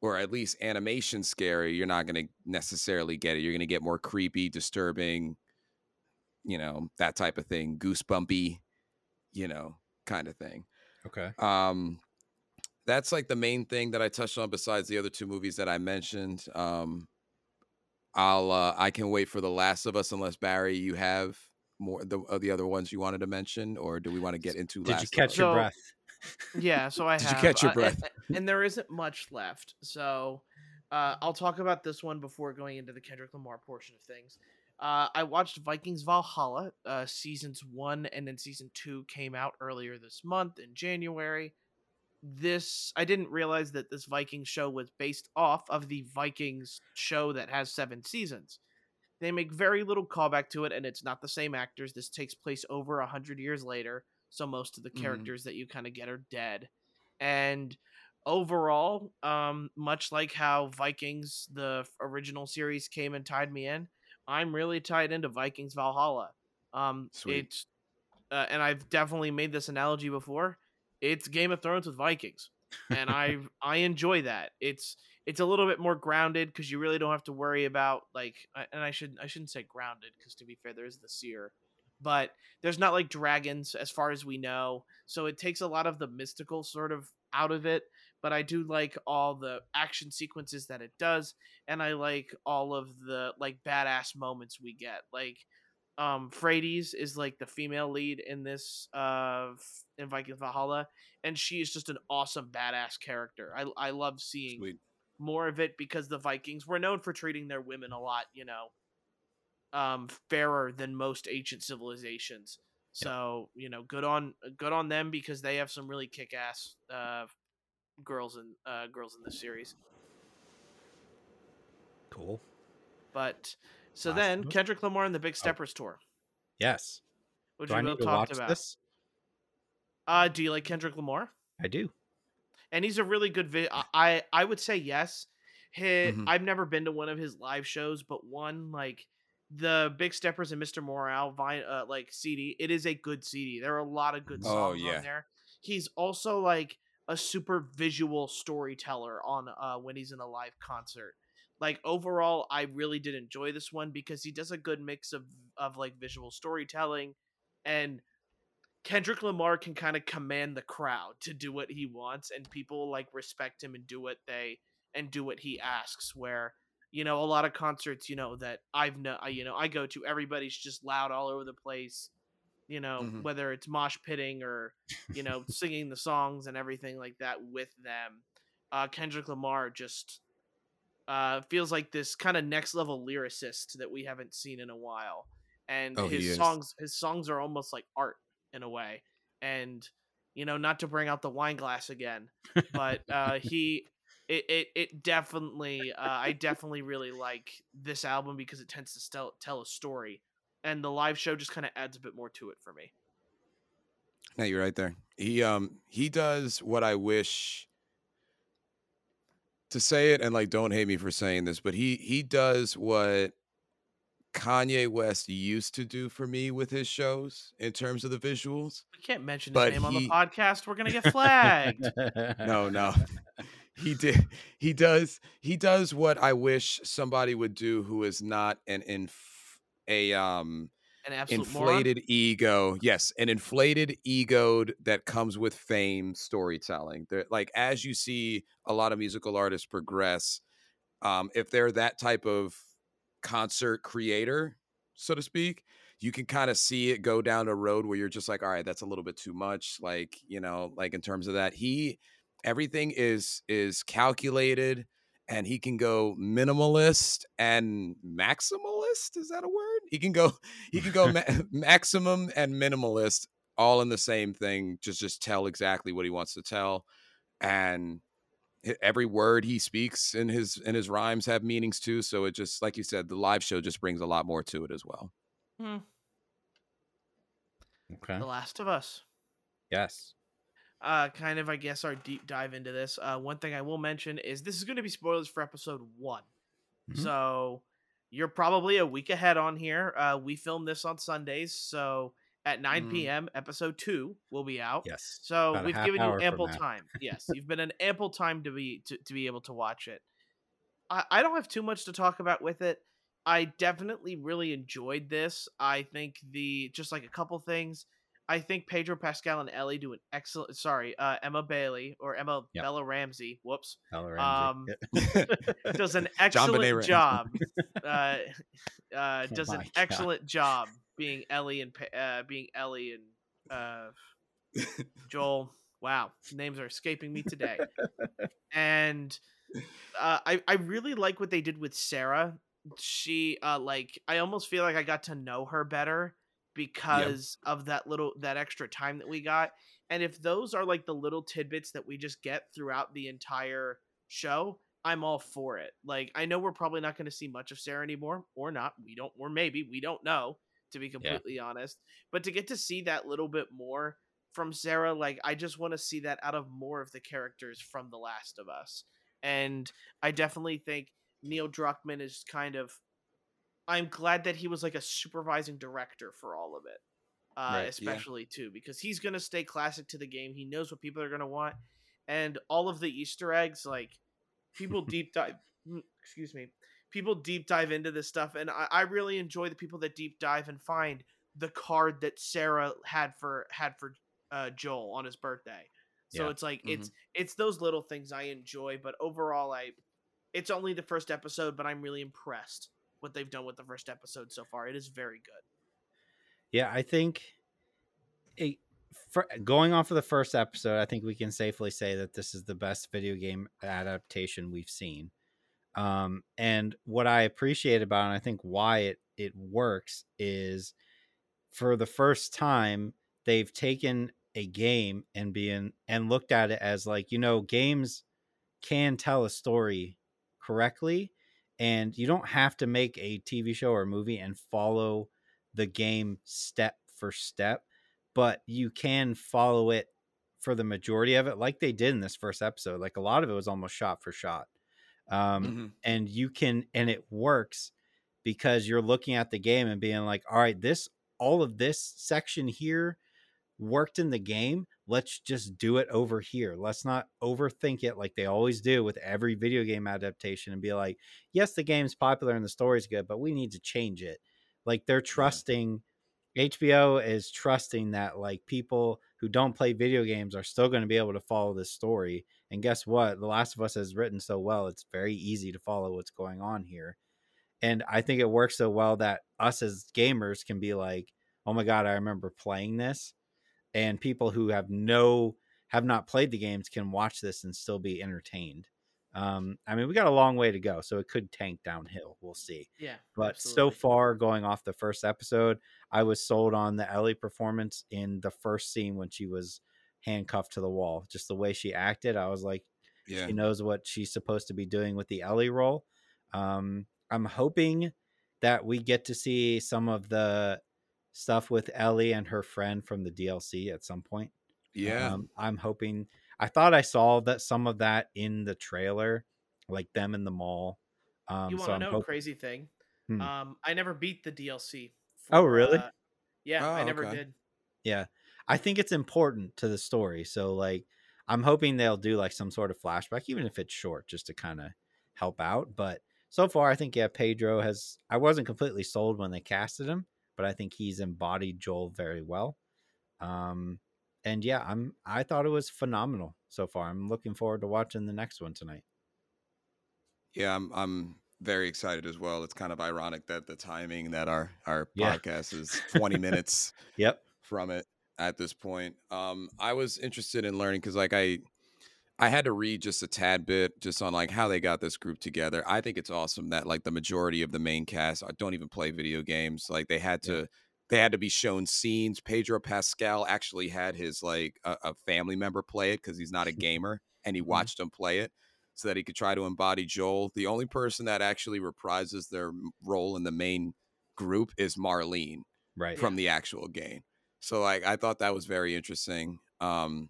or at least animation scary, you're not going to necessarily get it. You're going to get more creepy, disturbing, you know, that type of thing, goosebumpy, you know, kind of thing. Okay. Um, that's like the main thing that I touched on. Besides the other two movies that I mentioned, um, I'll uh, I can wait for The Last of Us unless Barry, you have more the uh, the other ones you wanted to mention, or do we want to get into? Did Last you catch Us? your So- breath? Yeah, so I Did you catch your uh, breath? a- and there isn't much left. So uh, I'll talk about this one before going into the Kendrick Lamar portion of things. Uh, I watched Vikings Valhalla. Uh, seasons one and then season two came out earlier this month in January. This I didn't realize that this Vikings show was based off of the Vikings show that has seven seasons. They make very little callback to it, and it's not the same actors. This takes place over a hundred years later, so most of the Mhm. characters that you kind of get are dead. And overall, um, much like how Vikings, the original series, came and tied me in, I'm really tied into Vikings Valhalla. Um, Sweet. it's uh, and I've definitely made this analogy before. It's Game of Thrones with Vikings, and I I enjoy that. It's it's a little bit more grounded because you really don't have to worry about like and I should I shouldn't say grounded because to be fair there is the seer, but there's not like dragons as far as we know, so it takes a lot of the mystical sort of out of it. But I do like all the action sequences that it does, and I like all of the like badass moments we get. Like um Freydis is like the female lead in this uh in Viking Valhalla and she is just an awesome badass character. I I love seeing Sweet. more of it because the Vikings were known for treating their women a lot, you know, um fairer than most ancient civilizations. So, you know, good on good on them because they have some really kick-ass uh girls in uh girls in this series. Cool. But so Last then? Kendrick Lamar and the Big Steppers tour, Yes. which Do we both to talked about. this? Uh do you like Kendrick Lamar? I do. and he's a really good vi- I- I would say yes. His, Mhm. I've never been to one of his live shows, but one like the Big Steppers and Mr. Morale vine uh, like CD. It is a good CD. There are a lot of good Oh, songs yeah. on there. He's also like a super visual storyteller on uh when he's in a live concert. Like overall, I really did enjoy this one because he does a good mix of of like visual storytelling and Kendrick Lamar can kind of command the crowd to do what he wants, and people like respect him and do what they and do what he asks. Where you know a lot of concerts, you know that I've know you know I go to, everybody's just loud all over the place. You know Mhm. whether it's mosh pitting or you know singing the songs and everything like that with them. Uh, Kendrick Lamar just uh, feels like this kind of next level lyricist that we haven't seen in a while, and Oh, his songs his songs are almost like art in a way. And you know, not to bring out the wine glass again, but uh, he it, it it definitely uh, I definitely really like this album because it tends to tell tell a story, and the live show just kind of adds a bit more to it for me. No, you're right there. He um he does what I wish to say it and like don't hate me for saying this, but he he does what Kanye West used to do for me with his shows in terms of the visuals. We can't mention his name on the podcast. We're gonna get flagged. No, no. he did he does he does what I wish somebody would do who is not an inf- a um An absolute moron. inflated ego yes an inflated egoed that comes with fame storytelling They're, like as you see a lot of musical artists progress um if they're that type of concert creator so to speak you can kind of see it go down a road where you're just like all right that's a little bit too much like you know like in terms of that he everything is is calculated and he can go minimalist and maximalist is that a word he can go he can go ma- maximum and minimalist all in the same thing just just tell exactly what he wants to tell and every word he speaks in his in his rhymes have meanings too so it just like you said the live show just brings a lot more to it as well Hmm, okay. The Last of Us. Yes. Uh kind of i guess our deep dive into this. Uh one thing i will mention is this is going to be spoilers for episode one. Mhm. so you're probably a week ahead on here. Uh we filmed this on sundays so at 9 Mm. p.m episode two will be out. Yes. so About we've given you ample time. Yes you've been an ample time to be to, to be able to watch it. I, I don't have too much to talk about with it. I definitely really enjoyed this. I think the just like a couple things i think pedro pascal and ellie do an excellent sorry uh emma bailey or emma Yep. bella ramsey whoops Bella Ramsey. Um, does an excellent job uh uh Oh does an God. excellent job being ellie and uh being ellie and uh Joel. Wow, names are escaping me today. and uh, I I really like what they did with Sarah. She uh like I almost feel like I got to know her better because of that little that extra time that we got. And if those are like the little tidbits that we just get throughout the entire show, I'm all for it. Like I know we're probably not going to see much of Sarah anymore or not. We don't or maybe we don't know to be completely honest. But to get to see that little bit more from Sarah, like I just want to see that out of more of the characters from The Last of Us. And I definitely think Neil Druckmann is kind of I'm glad that he was like a supervising director for all of it. Uh, Right, yeah. especially too because he's going to stay classic to the game. He knows what people are going to want and all of the easter eggs like people deep dive mm, excuse me people deep dive into this stuff and I, I really enjoy the people that deep dive and find the card that sarah had for had for uh, joel on his birthday so Yeah. it's like it's it's those little things i enjoy but overall i it's only the first episode but i'm really impressed what they've done with the first episode so far it is very good Yeah, I think it, for, going off of the first episode, I think we can safely say that this is the best video game adaptation we've seen. Um, and what I appreciate about it, and I think why it it works, is for the first time they've taken a game and being and looked at it as like you know games can tell a story correctly and you don't have to make a TV show or movie and follow the game step for step, but you can follow it for the majority of it, like they did in this first episode. Like a lot of it was almost shot for shot. Um, Mhm. and you can, and it works because you're looking at the game and being like, all right, this, all of this section here worked in the game. Let's just do it over here. Let's not overthink it like they always do with every video game adaptation and be like, yes, the game's popular and the story's good, but we need to change it. Like they're trusting HBO is trusting that like people who don't play video games are still going to be able to follow this story. And guess what? The Last of Us has written so well, it's very easy to follow what's going on here. And I think it works so well that us as gamers can be like, "Oh my god, I remember playing this." And people who have no have not played the games can watch this and still be entertained. Um, I mean, we got a long way to go, so it could tank downhill. We'll see. Yeah. But so far, going off the first episode, I was sold on the Ellie performance in the first scene when she was handcuffed to the wall. Just the way she acted, I was like, Yeah. she knows what she's supposed to be doing with the Ellie role. Um, I'm hoping that we get to see some of the stuff with Ellie and her friend from the DLC at some point. Yeah. Um, I'm hoping. I thought I saw that some of that in the trailer, like them in the mall. Um, you want so to I'm know a hoping. crazy thing? Hmm. Um, I never beat the DLC. Oh, really? uh, yeah, I Oh, never okay. did. Yeah, I think it's important to the story. So like, I'm hoping they'll do like some sort of flashback, even if it's short, just to kind of help out. But so far, I think yeah, Pedro has. I wasn't completely sold when they casted him, but I think he's embodied Joel very well. Um, and yeah, I'm. I thought it was phenomenal so far. I'm looking forward to watching the next one tonight. Yeah, I'm I'm very excited as well. It's kind of ironic that the timing that our our Yeah. podcast is 20 minutes Yep. from it at this point. Um I was interested in learning cuz like I I had to read just a tad bit just on like how they got this group together. I think it's awesome that like the majority of the main cast uh, don't even play video games. Like they had Yeah. to they had to be shown scenes. Pedro Pascal actually had his like a, a family member play it because he's not a gamer and he Mhm. watched him play it so that he could try to embody Joel. The only person that actually reprises their role in the main group is Marlene Right. from the actual game. So like I thought that was very interesting. Um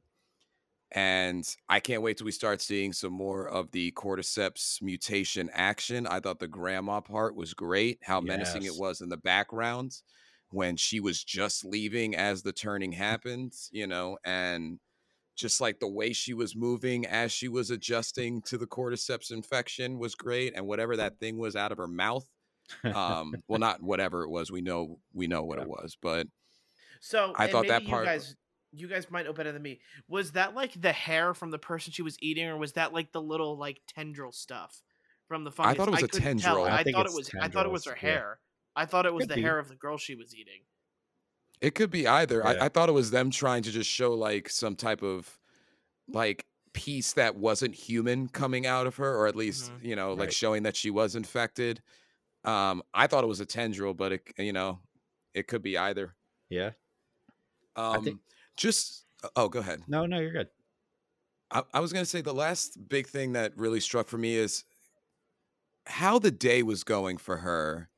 and I can't wait till we start seeing some more of the cordyceps mutation action. I thought the grandma part was great, how menacing it was in the background when she was just leaving as the turning happened, you know, and just like the way she was moving as she was adjusting to the cordyceps infection was great and whatever that thing was out of her mouth um well not whatever it was we know we know what it was but So I thought that part- You guys, you guys might know better than me. Was that like the hair from the person she was eating, or was that like the little like tendril stuff from the fungus? I thought it was a couldn't tell. tendril. I I, think thought it it's was. I thought it was her tendrils, yeah. hair. I thought it was Could the be. hair of the girl she was eating. It could be either. Yeah. I, I thought it was them trying to just show like some type of like piece that wasn't human coming out of her, or at least Mhm. you know, like Right. showing that she was infected. Um, I thought it was a tendril, but it you know, it could be either. yeah. Um, think- just oh, go ahead. No, no, you're good. I, I was gonna say the last big thing that really struck for me is how the day was going for her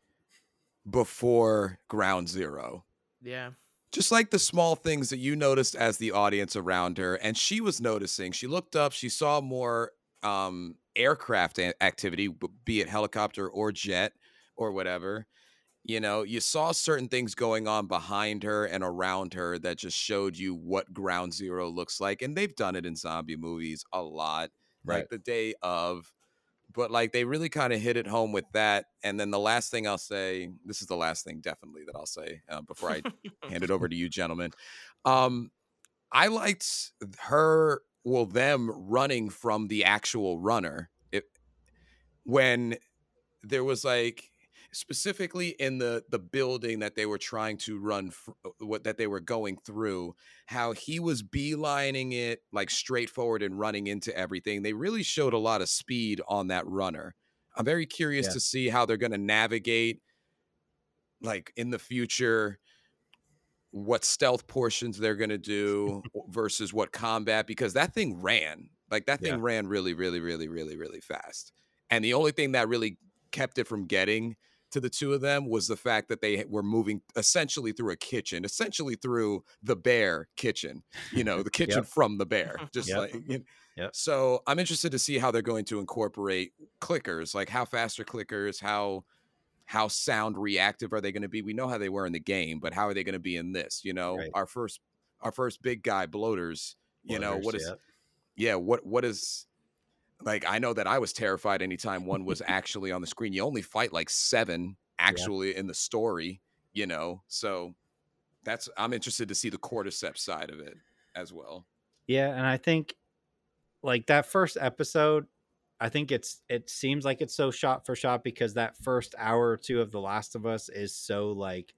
before Ground Zero. Yeah. just like the small things that you noticed as the audience around her and she was noticing she looked up she saw more um aircraft activity be it helicopter or jet or whatever you know you saw certain things going on behind her and around her that just showed you what ground zero looks like and they've done it in zombie movies a lot Right. like the day of but like they really kind of hit it home with that and then the last thing i'll say this is the last thing definitely that i'll say uh, before i hand it over to you gentlemen um i liked her well them running from the actual runner it when there was like specifically in the the building that they were trying to run uh, what that they were going through how he was beelining it like straightforward and running into everything they really showed a lot of speed on that runner i'm very curious Yeah. to see how they're going to navigate like in the future what stealth portions they're going to do versus what combat because that thing ran like that thing Yeah. ran really really really really really fast and the only thing that really kept it from getting to the two of them was the fact that they were moving essentially through a kitchen essentially through the bear kitchen you know the kitchen Yep. from the bear just Yep. like you know. Yep. so i'm interested to see how they're going to incorporate clickers like how fast are clickers how how sound reactive are they going to be? We know how they were in the game, but how are they going to be in this? You know, Right. our first our first big guy bloaters. You know what is? yeah. Yeah, what what is? Like I know that I was terrified anytime one was actually on the screen. You only fight like seven actually in the story. You know, so that's I'm interested to see the cordyceps side of it as well. Yeah, and I think like that first episode, I think it's it seems like it's so shot for shot because that first hour or two of The Last of Us is so like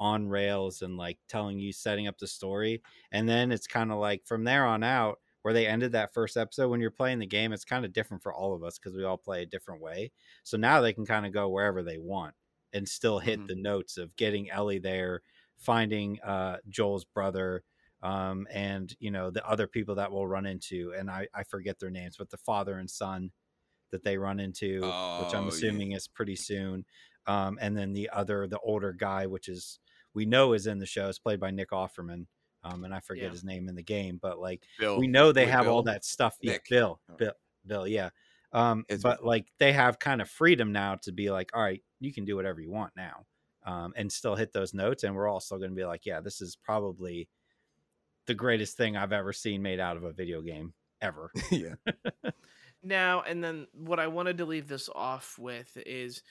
on rails and like telling you setting up the story. And then it's kind of like from there on out, where they ended that first episode, when you're playing the game, it's kind of different for all of us because we all play a different way. So now they can kind of go wherever they want and still hit Mhm. the notes of getting Ellie there, finding uh, Joel's brother, um, and you know the other people that we'll run into, and I, I forget their names, but the father and son that they run into, which Oh, I'm yeah. assuming is pretty soon, um, and then the other, the older guy, which is we know is in the show, is played by Nick Offerman, um, and I forget Yeah. his name in the game, but like Bill, we know they wait, have all that stuff. Yeah. Bill, Oh. Bill, Bill, yeah. Um, It's but Bill. like they have kind of freedom now to be like, all right, you can do whatever you want now, um, and still hit those notes. And we're all still going to be like, yeah, this is probably the greatest thing I've ever seen made out of a video game ever. yeah. Now, and then what I wanted to leave this off with is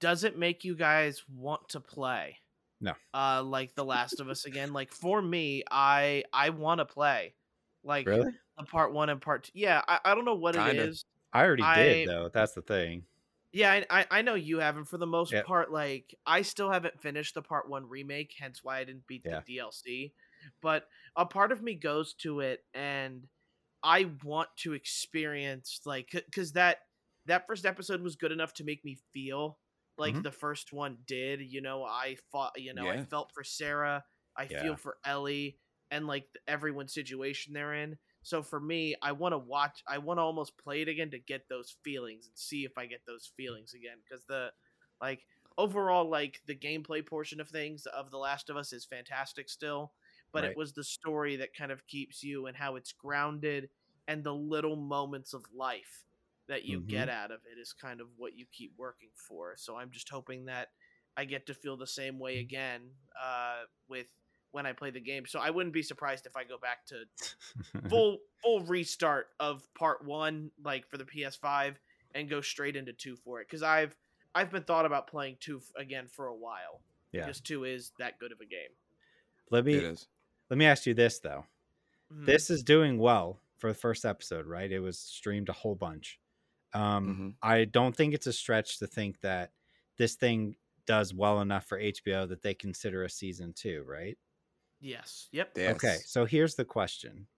does it make you guys want to play? No. Uh like The Last of Us again? Like for me, I I want to play. Like Really? the part 1 and part 2. Yeah, I, I don't know what Kinda. it is. I already I- did though. That's the thing. Yeah, I, I I know you haven't for the most Yep. part. Like I still haven't finished the part one remake, hence why I didn't beat Yeah. the DLC. But a part of me goes to it, and I want to experience like because that that first episode was good enough to make me feel like Mhm. the first one did. You know, I fought. You know, I felt for Sarah. I Yeah. feel for Ellie and like everyone's situation they're in. So for me, I want to watch. I want to almost play it again to get those feelings and see if I get those feelings again. Because the like overall, like the gameplay portion of things of The Last of Us is fantastic still, but Right. it was the story that kind of keeps you and how it's grounded and the little moments of life that you Mhm. get out of it is kind of what you keep working for. So I'm just hoping that I get to feel the same way again uh, with when I play the game. So I wouldn't be surprised if I go back to full full restart of part one, like for the PS5, and go straight into two for it. Because I've I've been thought about playing two f- again for a while. Yeah. Because two is that good of a game. let me is. let me ask you this though. Mhm. This is doing well for the first episode, right? It was streamed a whole bunch. Um, Mhm. I don't think it's a stretch to think that this thing does well enough for HBO that they consider a season two, right? Yes. Yep. Yes. Okay, so here's the question.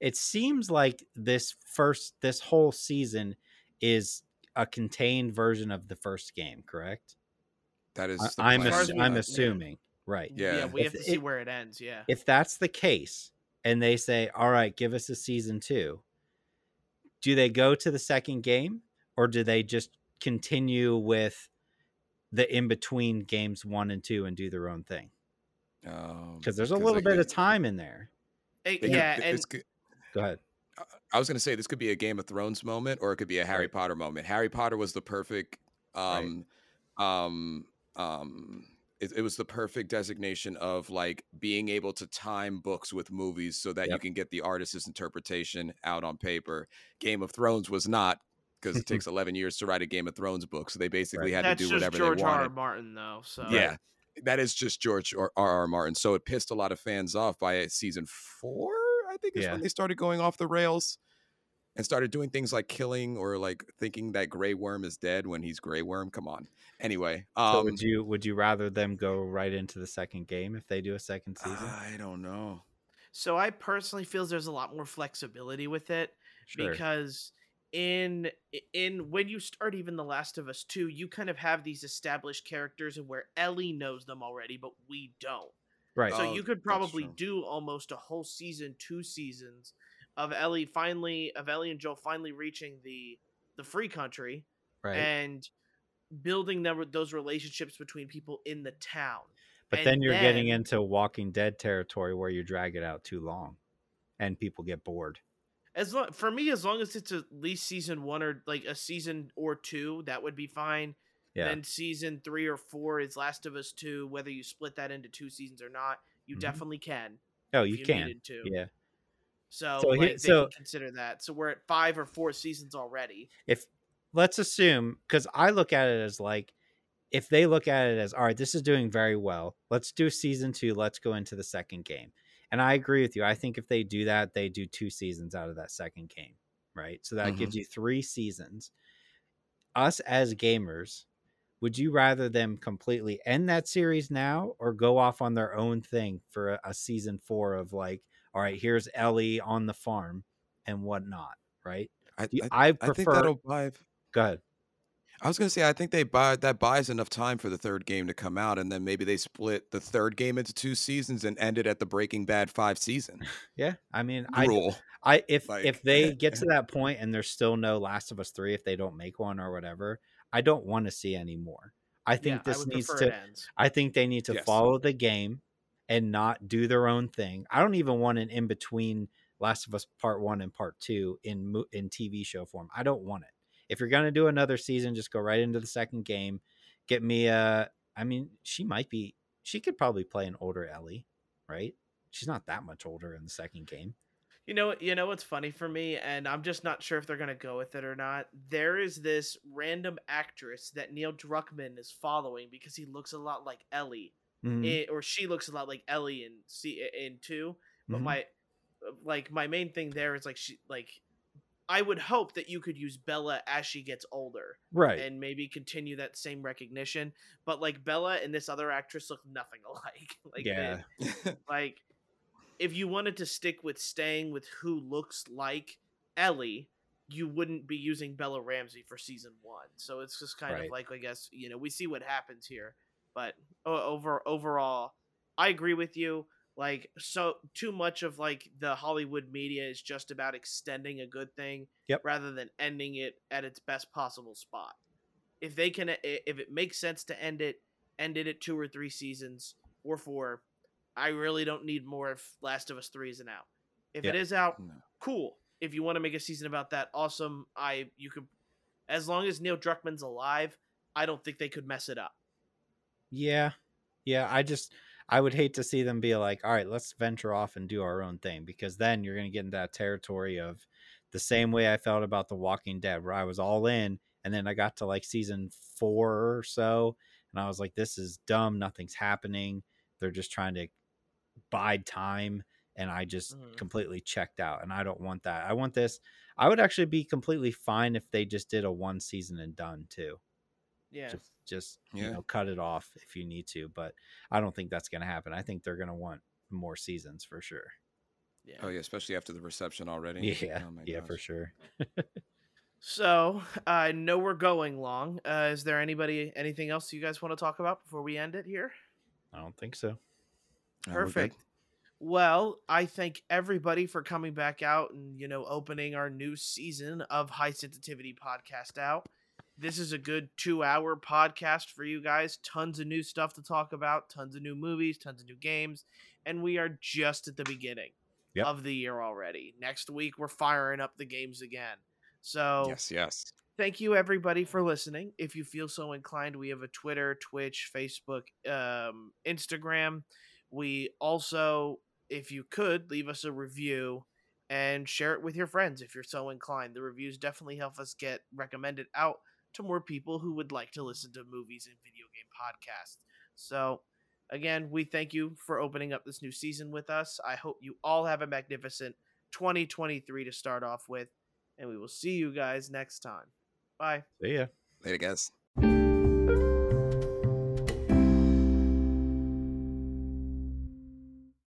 It seems like this first this whole season is a contained version of the first game, correct? That is. I- the I'm plan. As assu- I'm know, yeah. assuming, right? Yeah. Yeah. we If have to see it- where it ends. Yeah. If that's the case, and they say, "All right, give us a season 2." Do they go to the second game or do they just continue with the in between games 1 and 2 and do their own thing? Um, Cuz there's a little they bit of time in there. Eh, they could- yeah. And this could- Go ahead. I was going to say this could be a Game of Thrones moment, or it could be a Harry Right. Potter moment. Harry Potter was the perfect, um, um, um, it, it was the perfect designation of like being able to time books with movies so that you can get the artist's interpretation out on paper. Game of Thrones was not because it takes 11 years to write a Game of Thrones book, so they basically Right. had that's to do whatever George they R. wanted. R. Martin, though. So Yeah, that is just George or R. R. Martin. So it pissed a lot of fans off by season four. I think is Yeah. when they started going off the rails and started doing things like killing or like thinking that Grey Worm is dead when he's Grey Worm. Come on. Anyway, So um, would you would you rather them go right into the second game if they do a second season? I don't know. So I personally feels there's a lot more flexibility with it. sure. because in in when you start even the last of us 2 you kind of have these established characters and where ellie knows them already but we don't right. so Oh, you could probably do almost a whole season two seasons of ellie finally of ellie and joel finally reaching the the free country right. and building them, those relationships between people in the town but and then you're getting into Walking Dead territory where you drag it out too long, and people get bored. as long for me as long as it's at least season one or like a season or two that would be fine Yeah. then season three or four is last of us 2 whether you split that into two seasons or not you Mhm. definitely can oh, if you can. Yeah. So, So like, they so- consider that so we're at five or four seasons already if let's assume because i look at it as like if they look at it as all right, this is doing very well. Let's do season two. Let's go into the second game. And I agree with you. I think if they do that, they do two seasons out of that second game, right? So that Mhm. gives you three seasons. Us as gamers, would you rather them completely end that series now or go off on their own thing for a, a season four of like, all right, here's Ellie on the farm and whatnot, right? I, Do you- I, I I think that'll buy. Go ahead. I was gonna say I think they buy that buys enough time for the third game to come out, and then maybe they split the third game into two seasons and end it at the Breaking Bad five season Yeah, I mean, I rule. I if Like- if they get to that point and there's still no Last of Us three, if they don't make one or whatever, I don't want to see any more. I think yeah, this would needs to. I think they need to Yes. follow the game and not do their own thing. I don't even want an in between Last of Us Part One and Part Two in in TV show form. I don't want it. If you're gonna do another season, just go right into the second game. Get me a. I mean, she might be. She could probably play an older Ellie, right? She's not that much older in the second game. You know, you know what's funny for me, and I'm just not sure if they're gonna go with it or not. There is this random actress that Neil Druckmann is following because he looks a lot like Ellie, Mhm. eh, or she looks a lot like Ellie in C in two. But Mhm. my, like my main thing there is like she like, I would hope that you could use Bella as she gets older right. and maybe continue that same recognition. But like Bella and this other actress look nothing alike. like Yeah. they- like if you wanted to stick with staying with who looks like Ellie, you wouldn't be using Bella Ramsey for season one. So it's just kind Right. of like I guess you know we see what happens here, but over overall, I agree with you. Like so, too much of like the Hollywood media is just about extending a good thing, Yep. rather than ending it at its best possible spot. If they can, if it makes sense to end it, end it at two or three seasons or four. I really don't need more if Last of Us Three isn't out. If it Yeah. is out, No. cool. If you want to make a season about that, awesome. I you could, as long as Neil Druckmann's alive, I don't think they could mess it up. Yeah. Yeah. I just, I would hate to see them be like, all right, let's venture off and do our own thing because then you're going to get in that territory of the same way I felt about The Walking Dead, where I was all in. And then I got to like season four or so. And I was like, this is dumb. Nothing's happening. They're just trying to bide time. And I just Mhm. completely checked out. And I don't want that. I want this. I would actually be completely fine if they just did a one season and done too Yeah. just just you know cut it off if you need to but i don't think that's going to happen i think they're going to want more seasons for sure yeah. Oh yeah, especially after the reception already. yeah Oh my yeah for sure So I know we're going long. Uh, is there anybody anything else you guys want to talk about before we end it here? i don't think so No. Perfect. Well, I thank everybody for coming back out and you know opening our new season of High Sensitivity Podcast out. This is a good two-hour podcast for you guys. Tons of new stuff to talk about, tons of new movies, tons of new games, and we are just at the beginning Yep. of the year already. Next week we're firing up the games again. So Yes, yes. thank you everybody for listening if you feel so inclined we have a twitter twitch facebook um, instagram we also if you could leave us a review and share it with your friends if you're so inclined the reviews definitely help us get recommended out to more people who would like to listen to movies and video game podcasts so again we thank you for opening up this new season with us i hope you all have a magnificent 2023 to start off with and we will see you guys next time. Bye. see ya Later, guys.